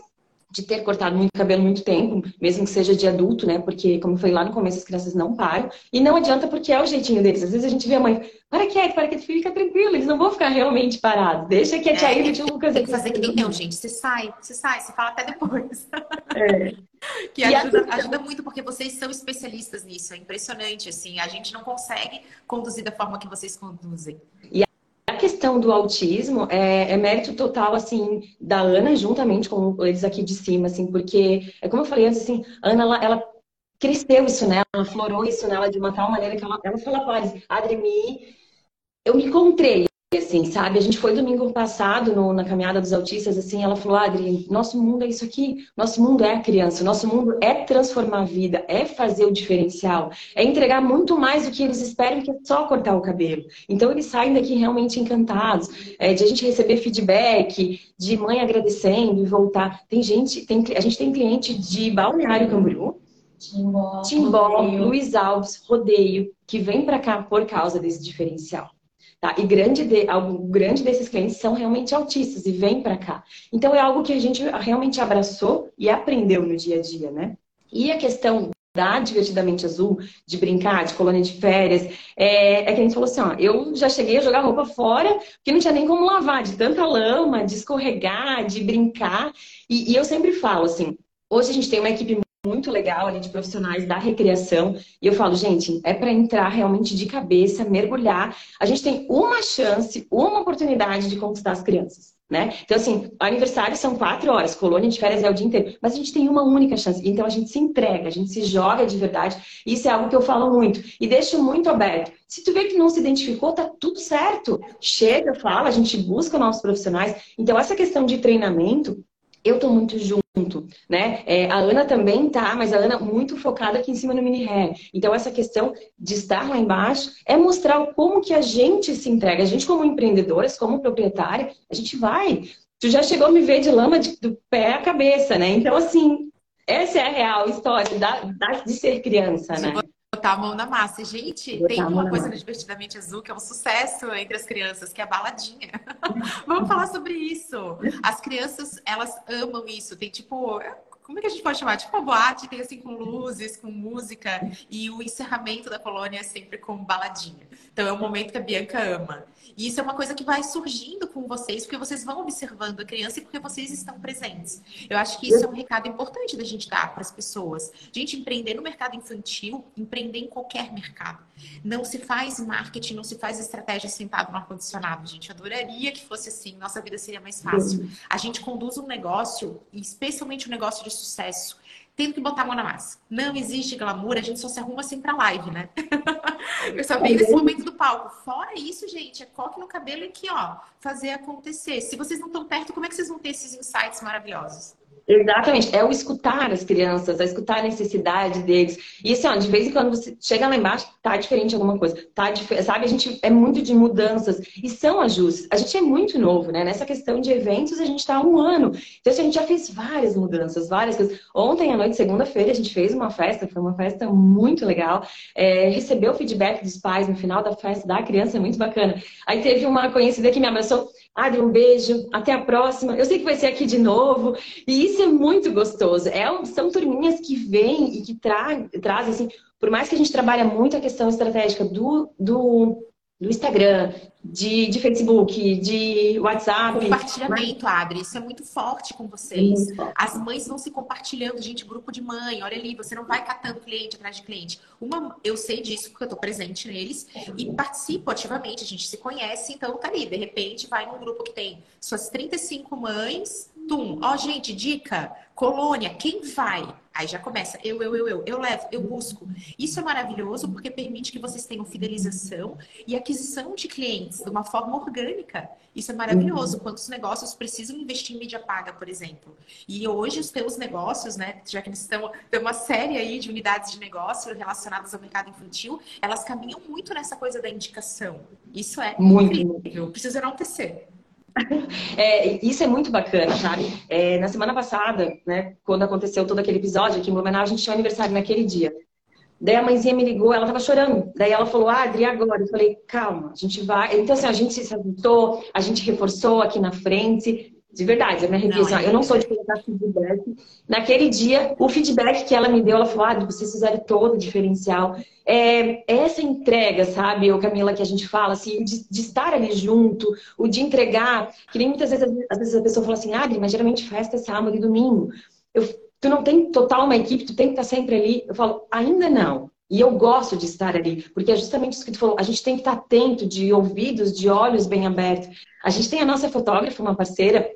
de ter cortado muito cabelo muito tempo, mesmo que seja de adulto, né? Porque, como foi lá no começo, as crianças não param. E não adianta porque é o jeitinho deles. Às vezes a gente vê a mãe, para quieto, para quieto, fica tranquilo, eles não vão ficar realmente parados. Deixa que a tia é, Ivy e o Lucas... Tem que fazer que nem eu, gente. Você sai, você sai, você fala até depois. É. que ajuda, ajuda muito, porque vocês são especialistas nisso. É impressionante, assim. A gente não consegue conduzir da forma que vocês conduzem. E questão do autismo é, é, mérito total, assim, da Ana, juntamente com eles aqui de cima, assim, porque, é como eu falei antes, assim, a Ana, ela, ela cresceu isso nela, ela florou isso nela de uma tal maneira que ela, ela fala para Adri, eu me encontrei, assim, sabe? A gente foi domingo passado no, na caminhada dos autistas, assim, ela falou, Adri, nosso mundo é isso aqui, nosso mundo é a criança, nosso mundo é transformar a vida, é fazer o diferencial, é entregar muito mais do que eles esperam que é só cortar o cabelo. Então eles saem daqui realmente encantados, é, de a gente receber feedback, de mãe agradecendo e voltar. Tem gente, tem, a gente tem cliente de Balneário Camboriú, Timbó, Timbó Luiz Alves, Rodeio, que vem para cá por causa desse diferencial. Tá? E grande, de, algo grande desses clientes são realmente autistas e vêm para cá. Então é algo que a gente realmente abraçou e aprendeu no dia a dia, né? E a questão da Divertidamente Azul, de brincar, de colônia de férias, é, é que a gente falou assim, ó, eu já cheguei a jogar roupa fora, porque não tinha nem como lavar, de tanta lama, de escorregar, de brincar. E, e eu sempre falo assim, hoje a gente tem uma equipe muito legal ali de profissionais da recreação. E eu falo, gente, é para entrar realmente de cabeça, mergulhar. A gente tem uma chance, uma oportunidade de conquistar as crianças. Né? Então, assim, aniversário são quatro horas, colônia de férias é o dia inteiro, mas a gente tem uma única chance. Então, a gente se entrega, a gente se joga de verdade. Isso é algo que eu falo muito. E deixo muito aberto. Se tu vê que não se identificou, tá tudo certo. Chega, fala, a gente busca novos profissionais. Então, essa questão de treinamento, eu tô muito junto né? É, a Ana também tá, mas a Ana muito focada aqui em cima no mini hair. Então essa questão de estar lá embaixo é mostrar como que a gente se entrega. A gente como empreendedoras, como proprietária, a gente vai. Tu já chegou a me ver de lama de, do pé à cabeça, né? Então assim, essa é a real história da, da de ser criança, né? Botar a mão na massa. Gente, tem uma coisa no Divertidamente Azul que é um sucesso entre as crianças, que é a baladinha. Vamos falar sobre isso. As crianças, elas amam isso. Tem tipo, como é que a gente pode chamar? Tipo uma boate, tem assim com luzes, com música, e o encerramento da colônia é sempre com baladinha. Então é um momento que a Bianca ama. E isso é uma coisa que vai surgindo com vocês, porque vocês vão observando a criança e porque vocês estão presentes. Eu acho que isso é um recado importante da gente dar para as pessoas. Gente, empreender no mercado infantil, empreender em qualquer mercado. Não se faz marketing, não se faz estratégia sentado no ar-condicionado, gente. Adoraria que fosse assim, nossa vida seria mais fácil. A gente conduz um negócio, especialmente um negócio de sucesso, tendo que botar a mão na massa. Não existe glamour, a gente só se arruma assim pra live, né? Eu só vejo esse momento do palco. Fora isso, gente, é coque no cabelo e aqui, ó, fazer acontecer. Se vocês não estão perto, como é que vocês vão ter esses insights maravilhosos? Exatamente, é o escutar as crianças, é escutar a necessidade deles. E assim, ó, de vez em quando você chega lá embaixo, tá diferente alguma coisa, tá sabe? A gente é muito de mudanças e são ajustes. A gente é muito novo, né? Nessa questão de eventos, a gente tá há um ano. Então, assim, a gente já fez várias mudanças, várias coisas. Ontem à noite, segunda-feira, a gente fez uma festa, foi uma festa muito legal. É, recebeu o feedback dos pais no final da festa da criança, é muito bacana. Aí teve uma conhecida que me abraçou. Adri, um beijo, até a próxima. Eu sei que vai ser aqui de novo. E isso é muito gostoso. É, são turminhas que vêm e que tra trazem, assim, por mais que a gente trabalhe muito a questão estratégica do, do do Instagram, de, de Facebook, de WhatsApp. Compartilhamento, mas... Adri, isso é muito forte com vocês. As mães vão se compartilhando, gente, grupo de mãe, olha ali, você não vai catando cliente atrás de cliente. Uma, eu sei disso porque eu tô presente neles e participo ativamente, a gente se conhece, então tá ali, de repente vai num grupo que tem suas 35 mães, tum, ó, gente, dica, colônia, quem vai? Aí já começa, eu, eu, eu, eu, eu levo, eu busco. Isso é maravilhoso porque permite que vocês tenham fidelização e aquisição de clientes de uma forma orgânica. Isso é maravilhoso. Uhum. Quantos negócios precisam investir em mídia paga, por exemplo? E hoje os teus negócios, né, já que eles estão tem uma série aí de unidades de negócio relacionadas ao mercado infantil, elas caminham muito nessa coisa da indicação. Isso é muito incrível. Precisa enaltecer. É, isso é muito bacana, sabe? É, na semana passada, né, quando aconteceu todo aquele episódio aqui em Blumenau, a gente tinha um aniversário naquele dia. Daí a mãezinha me ligou, ela tava chorando. Daí ela falou, ah, Adri, agora? Eu falei, calma, a gente vai. Então, assim, a gente se ajustou, a gente reforçou aqui na frente. De verdade, a minha revisão, eu não sou de colocar feedback. Naquele dia, o feedback que ela me deu, ela falou, ah, vocês fizeram todo o diferencial. É, essa entrega, sabe, o Camila, que a gente fala, assim, de, de, estar ali junto, o de entregar, que nem muitas vezes, às vezes a pessoa fala assim, Adri, mas geralmente festa é sábado e domingo. Eu, tu não tem total uma equipe, tu tem que estar sempre ali. Eu falo, ainda não. E eu gosto de estar ali, porque é justamente isso que tu falou. A gente tem que estar atento, de ouvidos, de olhos bem abertos. A gente tem a nossa fotógrafa, uma parceira,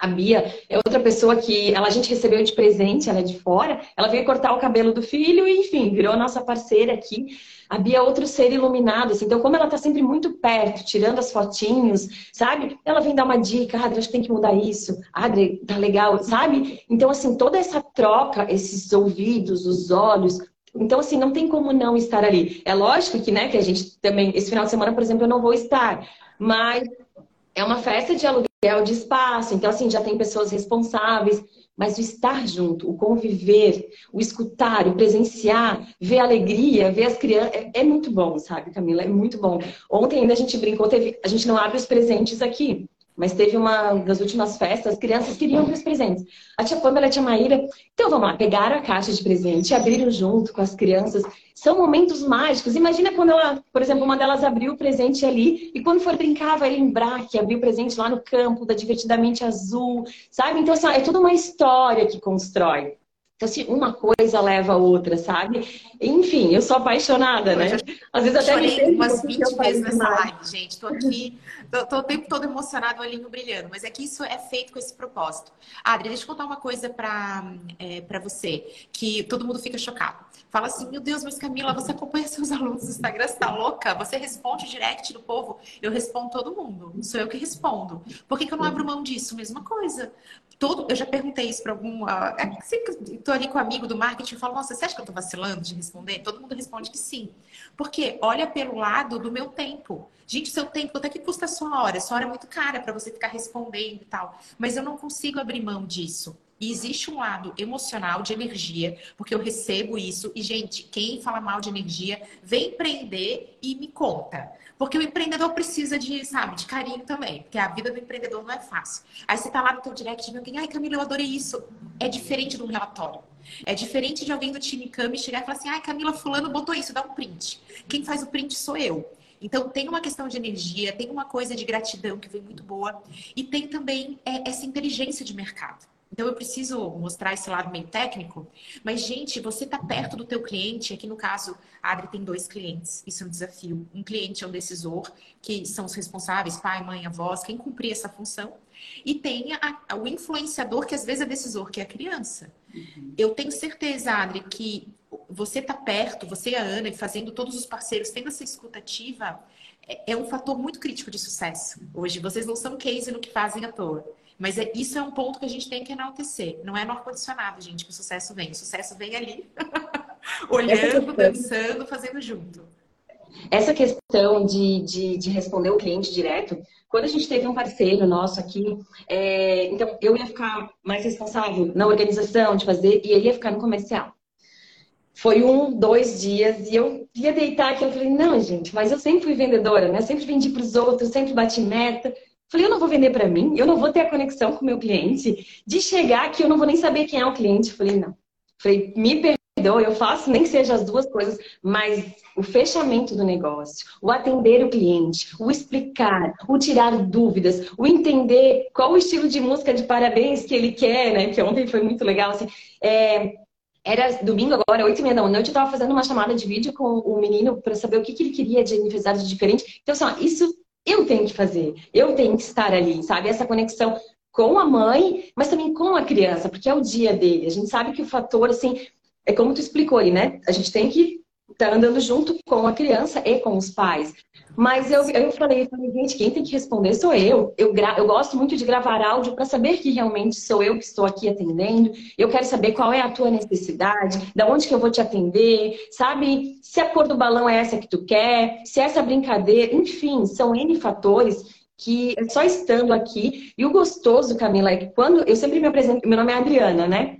a Bia é outra pessoa que ela, a gente recebeu de presente, ela é de fora. Ela veio cortar o cabelo do filho e, enfim, virou nossa parceira aqui. A Bia é outro ser iluminado, assim. Então, como ela tá sempre muito perto, tirando as fotinhos, sabe? Ela vem dar uma dica, Adri, acho que tem que mudar isso. Adri, tá legal, sabe? Então, assim, toda essa troca, esses ouvidos, os olhos, então, assim, não tem como não estar ali. É lógico que, né, que a gente também, esse final de semana, por exemplo, eu não vou estar. Mas é uma festa de aluguel de espaço, então assim, já tem pessoas responsáveis, mas o estar junto, o conviver, o escutar, o presenciar, ver a alegria, ver as crianças, é, é, muito bom, sabe, Camila? É muito bom. Ontem ainda a gente brincou, teve, a gente não abre os presentes aqui, mas teve uma das últimas festas, as crianças queriam ver os presentes. A tia Pamela e a tia Maíra, então vamos lá, pegaram a caixa de presente, abriram junto com as crianças. São momentos mágicos. Imagina quando ela, por exemplo, uma delas abriu o presente ali e quando for brincar vai lembrar que abriu o presente lá no campo da Divertidamente Azul, sabe? Então, assim, é toda uma história que constrói. Então, assim, uma coisa leva a outra, sabe? Enfim, eu sou apaixonada, né? Às vezes até chorei umas 20 vezes nessa live, gente. Tô aqui, tô, tô, o tempo todo emocionado, olhinho brilhando. Mas é que isso é feito com esse propósito. Adri, deixa eu contar uma coisa pra, é, você, que todo mundo fica chocado. Fala assim, meu Deus, mas Camila, você acompanha seus alunos no Instagram, você tá louca? Você responde direct do povo? Eu respondo todo mundo, sou eu que respondo. Por que, que eu não abro mão disso? Mesma coisa todo, eu já perguntei isso para algum. Uh, sempre estou ali com um amigo do marketing e falo, nossa, você acha que eu estou vacilando de responder? Todo mundo responde que sim. Porque olha pelo lado do meu tempo. Gente, seu tempo, até que custa a sua hora? Sua hora é muito cara para você ficar respondendo e tal. Mas eu não consigo abrir mão disso. E existe um lado emocional de energia, porque eu recebo isso. E, gente, quem fala mal de energia, vem empreender e me conta. Porque o empreendedor precisa de, sabe, de carinho também. Porque a vida do empreendedor não é fácil. Aí você tá lá no teu direct e vê alguém, ai, Camila, eu adorei isso. É diferente de um relatório. É diferente de alguém do time Cami chegar e falar assim, ai, Camila, fulano botou isso, dá um print. Quem faz o print sou eu. Então, tem uma questão de energia, tem uma coisa de gratidão que vem muito boa. E tem também é, essa inteligência de mercado. Então eu preciso mostrar esse lado meio técnico, mas gente, você está perto do teu cliente, aqui no caso, a Adri tem dois clientes, isso é um desafio. Um cliente é um decisor, que são os responsáveis, pai, mãe, avós, quem cumprir essa função, e tem a, o influenciador, que às vezes é decisor, que é a criança. Uhum. Eu tenho certeza, Adri, que você está perto, você e a Ana, e fazendo todos os parceiros, tendo essa escutativa, é, é um fator muito crítico de sucesso. Hoje, vocês não são case no que fazem à toa. Mas é, isso é um ponto que a gente tem que enaltecer. Não é no ar-condicionado, gente, que o sucesso vem. O sucesso vem ali, olhando, dançando, fazendo junto. Essa questão de, de, de, responder o cliente direto, quando a gente teve um parceiro nosso aqui, é, então eu ia ficar mais responsável na organização de fazer e ele ia ficar no comercial. Foi um, dois dias e eu ia deitar aqui. Eu falei, não, gente, mas eu sempre fui vendedora, né? Sempre vendi para os outros, sempre bati meta. Falei, eu não vou vender para mim, eu não vou ter a conexão com o meu cliente. De chegar aqui, eu não vou nem saber quem é o cliente. Falei, não. Falei, me perdoa, eu faço nem que seja as duas coisas, mas o fechamento do negócio, o atender o cliente, o explicar, o tirar dúvidas, o entender qual o estilo de música de parabéns que ele quer, né? Que ontem foi muito legal, assim. É, era domingo agora, oito e meia da noite, eu estava fazendo uma chamada de vídeo com o menino para saber o que, que ele queria de aniversário de diferente. Então, assim, ó, isso eu tenho que fazer, eu tenho que estar ali, sabe? Essa conexão com a mãe, mas também com a criança, porque é o dia dele. A gente sabe que o fator, assim, é como tu explicou aí, né? A gente tem que estar andando junto com a criança e com os pais. Mas eu, eu falei, falei, gente, quem tem que responder sou eu. Eu, gra... eu gosto muito de gravar áudio para saber que realmente sou eu que estou aqui atendendo. Eu quero saber qual é a tua necessidade, da onde que eu vou te atender, sabe? Se a cor do balão é essa que tu quer, se é essa brincadeira, enfim, são N fatores que é só estando aqui. E o gostoso, Camila, é que quando eu sempre me apresento, meu nome é Adriana, né?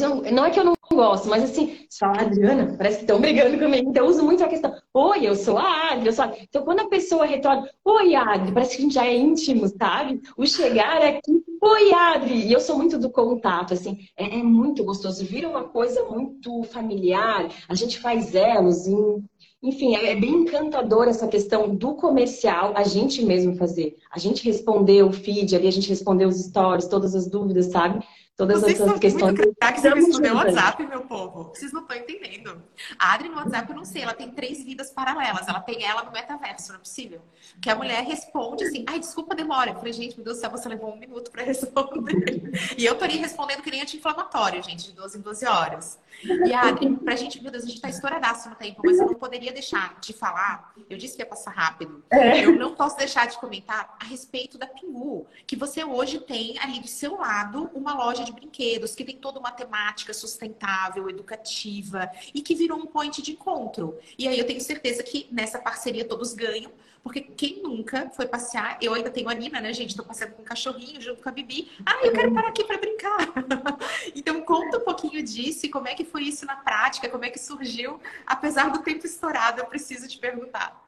Não é que eu não gosto, mas assim, se fala Adriana, parece que estão brigando comigo. Então eu uso muito a questão, oi, eu sou a Adri, eu sou a... Então quando a pessoa retorna, oi, Adri, parece que a gente já é íntimo, sabe? O chegar aqui, oi, Adri, e eu sou muito do contato, assim, é, é muito gostoso, vira uma coisa muito familiar, a gente faz elos, em... enfim, é, é bem encantador essa questão do comercial, a gente mesmo fazer. A gente responder o feed ali, a gente responder os stories, todas as dúvidas, sabe? Todas Vocês essas questões. Muito que você respondeu o WhatsApp, meu povo. Vocês não estão entendendo. A Adri no WhatsApp, eu não sei, ela tem três vidas paralelas. Ela tem ela no metaverso, não é possível. Que a mulher responde assim, ai, desculpa, demora. Eu falei, gente, meu Deus do céu, você levou um minuto para responder. e eu tô ali respondendo que nem anti-inflamatório, gente, de 12 em 12 horas. E a Adri, pra gente, meu Deus, a gente tá estouradaço no tempo, mas eu não poderia deixar de falar. Eu disse que ia passar rápido. É. Eu não posso deixar de comentar a respeito da Pingu, que você hoje tem ali do seu lado uma loja de brinquedos que tem toda uma temática sustentável, educativa e que virou um point de encontro. E aí eu tenho certeza que nessa parceria todos ganham, porque quem nunca foi passear, eu ainda tenho a Nina, né, gente? Tô passeando com um cachorrinho junto com a Bibi. Ah, eu quero parar aqui para brincar. então conta um pouquinho disso e como é que foi isso na prática, como é que surgiu, apesar do tempo estourado, eu preciso te perguntar.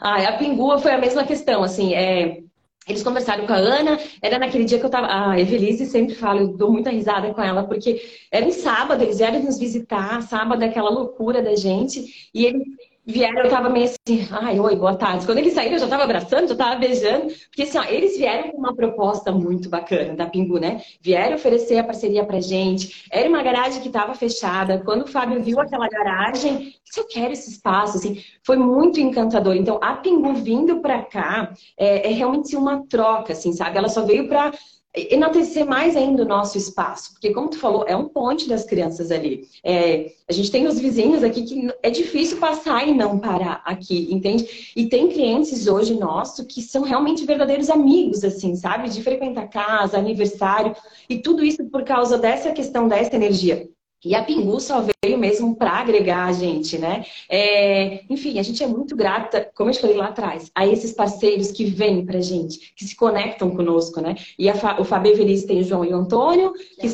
Ah, a Pingua foi a mesma questão, assim, é, eles conversaram com a Ana, era naquele dia que eu tava. A Evelise sempre fala, eu dou muita risada com ela, porque era em sábado, eles vieram nos visitar, sábado, aquela loucura da gente, e eles vieram, eu tava meio assim, ai, oi, boa tarde. Quando eles saíram, eu já tava abraçando, já tava beijando, porque assim, ó, eles vieram com uma proposta muito bacana da Pingu, né? Vieram oferecer a parceria pra gente. Era uma garagem que tava fechada. Quando o Fábio viu aquela garagem, se eu quero esse espaço, assim, foi muito encantador. Então, a Pingu vindo pra cá é, é realmente uma troca, assim, sabe? Ela só veio pra enaltecer mais ainda o nosso espaço, porque como tu falou, é um ponte das crianças ali. É, a gente tem os vizinhos aqui que é difícil passar e não parar aqui, entende? E tem clientes hoje nossos que são realmente verdadeiros amigos, assim, sabe? De frequentar casa, aniversário, e tudo isso por causa dessa questão dessa energia. E a Pingu só veio mesmo para agregar a gente, né? É, enfim, a gente é muito grata, como eu falei lá atrás, a esses parceiros que vêm para a gente, que se conectam conosco, né? E a, o Fábio Feliz tem o João e o Antônio, que,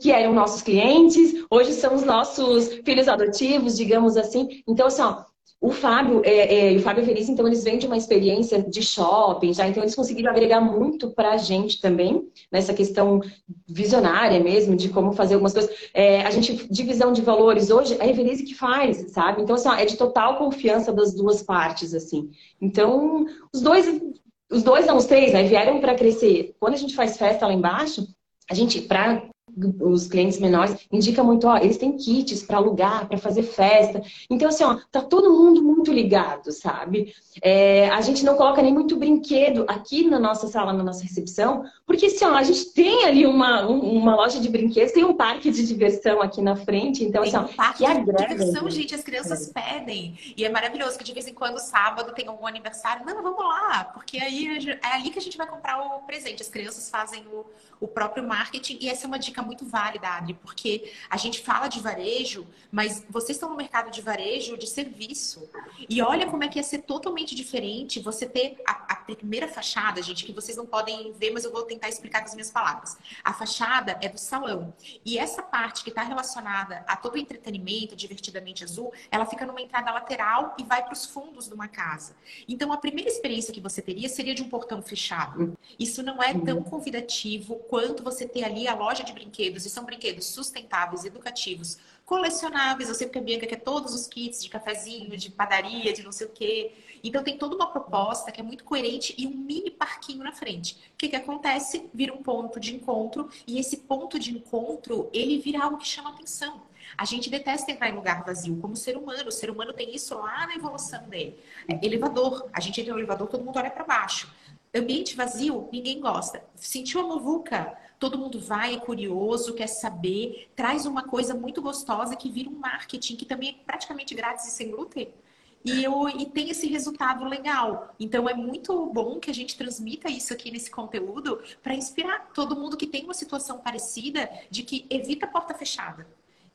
que eram nossos clientes, hoje são os nossos filhos adotivos, digamos assim. Então, assim, ó, o Fábio é, é, o Fábio Feliz, então, eles vêm de uma experiência de shopping já, então eles conseguiram agregar muito para a gente também, nessa questão visionária mesmo, de como fazer algumas coisas. É, a gente, divisão de valores hoje, é a Evelise que faz, sabe? Então, assim, ó, é de total confiança das duas partes, assim. Então, os dois, os dois não, os três, né, vieram para crescer. Quando a gente faz festa lá embaixo, a gente, para os clientes menores, indica muito, ó, eles têm kits para alugar, para fazer festa. Então, assim, ó, tá todo mundo muito ligado, sabe? É, a gente não coloca nem muito brinquedo aqui na nossa sala, na nossa recepção, porque, assim, ó, a gente tem ali uma, uma loja de brinquedos, tem um parque de diversão aqui na frente, então, tem assim, um parque que agrega. de diversão, gente, as crianças é. pedem. E é maravilhoso que de vez em quando, sábado, tem algum aniversário. Não, vamos lá, porque aí é ali que a gente vai comprar o presente. As crianças fazem o, o próprio marketing, e essa é uma dica muito válida, Adri, porque a gente fala de varejo, mas vocês estão no mercado de varejo de serviço. E olha como é que ia ser totalmente diferente você ter a, a primeira fachada, gente, que vocês não podem ver, mas eu vou tentar explicar com as minhas palavras. A fachada é do salão. E essa parte que está relacionada a todo o entretenimento, divertidamente azul, ela fica numa entrada lateral e vai para os fundos de uma casa. Então, a primeira experiência que você teria seria de um portão fechado. Isso não é tão convidativo quanto você ter ali a loja de brinquedos, e são brinquedos sustentáveis, educativos, colecionáveis. Eu sei que a Bianca quer todos os kits de cafezinho, de padaria, de não sei o quê. Então tem toda uma proposta que é muito coerente e um mini parquinho na frente. O que, que acontece? Vira um ponto de encontro e esse ponto de encontro, ele vira algo que chama atenção. A gente detesta entrar em lugar vazio como ser humano. O ser humano tem isso lá na evolução dele. É, elevador. A gente entra no elevador, todo mundo olha para baixo. Ambiente vazio, ninguém gosta. Sentiu a muvuca? Todo mundo vai, é curioso, quer saber, traz uma coisa muito gostosa que vira um marketing que também é praticamente grátis e sem glúten. E, eu, e tem esse resultado legal. Então é muito bom que a gente transmita isso aqui nesse conteúdo para inspirar todo mundo que tem uma situação parecida de que evita a porta fechada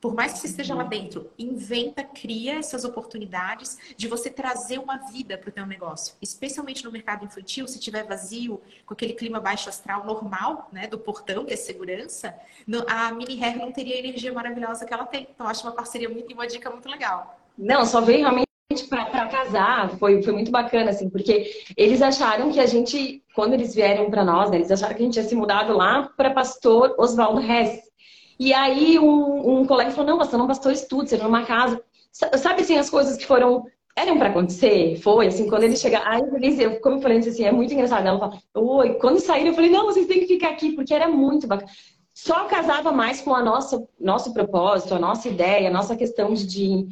por mais que você esteja lá dentro, inventa, cria essas oportunidades de você trazer uma vida para o teu negócio. Especialmente no mercado infantil, se tiver vazio, com aquele clima baixo astral normal, né, do portão, que é segurança, a Mini Hair não teria a energia maravilhosa que ela tem. Então, acho uma parceria muito, uma dica muito legal. Não, só veio realmente para casar, foi, foi muito bacana, assim, porque eles acharam que a gente, quando eles vieram para nós, né, eles acharam que a gente tinha se mudado lá para Pastor Oswaldo Hess. E aí um, um colega falou, não, você não bastou estudo, você numa casa. Sabe assim, as coisas que foram eram para acontecer, foi, assim, quando ele chega, aí eu, como eu falei assim, é muito engraçado, ela fala, oi, quando saíram, eu falei, não, vocês têm que ficar aqui, porque era muito bacana. Só casava mais com a nossa, nosso propósito, a nossa ideia, a nossa questão de,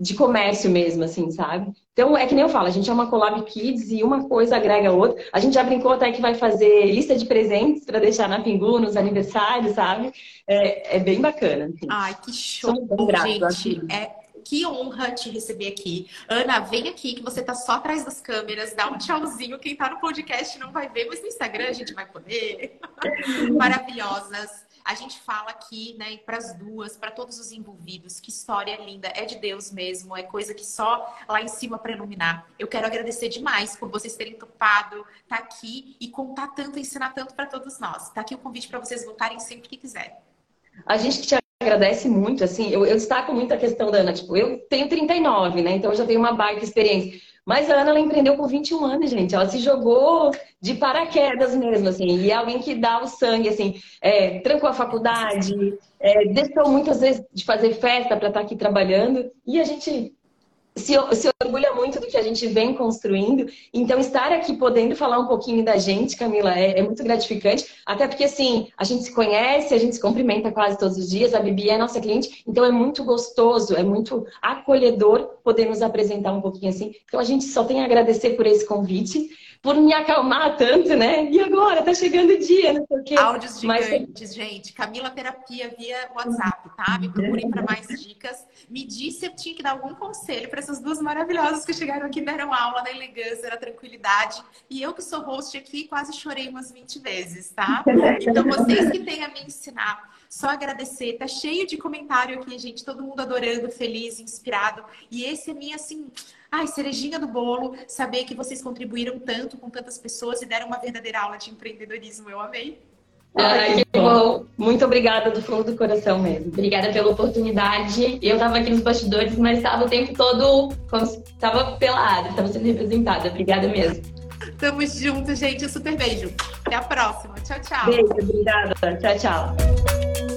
de comércio mesmo, assim, sabe? Então, é que nem eu falo, a gente é uma Collab Kids e uma coisa agrega a outra. A gente já brincou até que vai fazer lista de presentes para deixar na Pingu nos aniversários, sabe? É, é bem bacana. Assim. Ai, que show, gente. É, que honra te receber aqui. Ana, vem aqui que você tá só atrás das câmeras, dá um tchauzinho. Quem tá no podcast não vai ver, mas no Instagram a gente vai poder. Maravilhosas. A gente fala aqui, né, para as duas, para todos os envolvidos, que história linda, é de Deus mesmo, é coisa que só lá em cima para iluminar. Eu quero agradecer demais por vocês terem topado tá aqui e contar tanto, ensinar tanto para todos nós. Tá aqui o convite para vocês voltarem sempre que quiserem. A gente te agradece muito, assim, eu, eu destaco muito a questão da Ana, tipo, eu tenho 39, né, então eu já tenho uma baita experiência. Mas a Ana, ela empreendeu com 21 anos, gente. Ela se jogou de paraquedas mesmo, assim. E é alguém que dá o sangue, assim. É, trancou a faculdade, é, deixou muitas vezes de fazer festa para estar tá aqui trabalhando. E a gente se, se, orgulha muito do que a gente vem construindo. Então, estar aqui podendo falar um pouquinho da gente, Camila, é, é, muito gratificante. Até porque, assim, a gente se conhece, a gente se cumprimenta quase todos os dias. A Bibi é nossa cliente, então é muito gostoso, é muito acolhedor poder nos apresentar um pouquinho assim. Então, a gente só tem a agradecer por esse convite por me acalmar tanto, né? E agora, tá chegando o dia, não sei o quê. Áudios gigantes, Mas... gente. Camila Terapia via WhatsApp, tá? Me procurem para mais dicas. Me disse se eu tinha que dar algum conselho para essas duas maravilhosas que chegaram aqui, deram aula na elegância, na tranquilidade. E eu que sou host aqui, quase chorei umas 20 vezes, tá? Então, vocês que têm a me ensinar, só agradecer. Tá cheio de comentário aqui, gente. Todo mundo adorando, feliz, inspirado. E esse é minha, assim Ai, cerejinha do bolo, saber que vocês contribuíram tanto com tantas pessoas e deram uma verdadeira aula de empreendedorismo. Eu amei. Ai, que bom. Muito obrigada do fundo do coração mesmo. Obrigada pela oportunidade. Eu estava aqui nos bastidores, mas estava o tempo todo, estava pelada, estava sendo representada. Obrigada mesmo. Tamo junto, gente. Um super beijo. Até a próxima. Tchau, tchau. Beijo, obrigada. Tchau, tchau.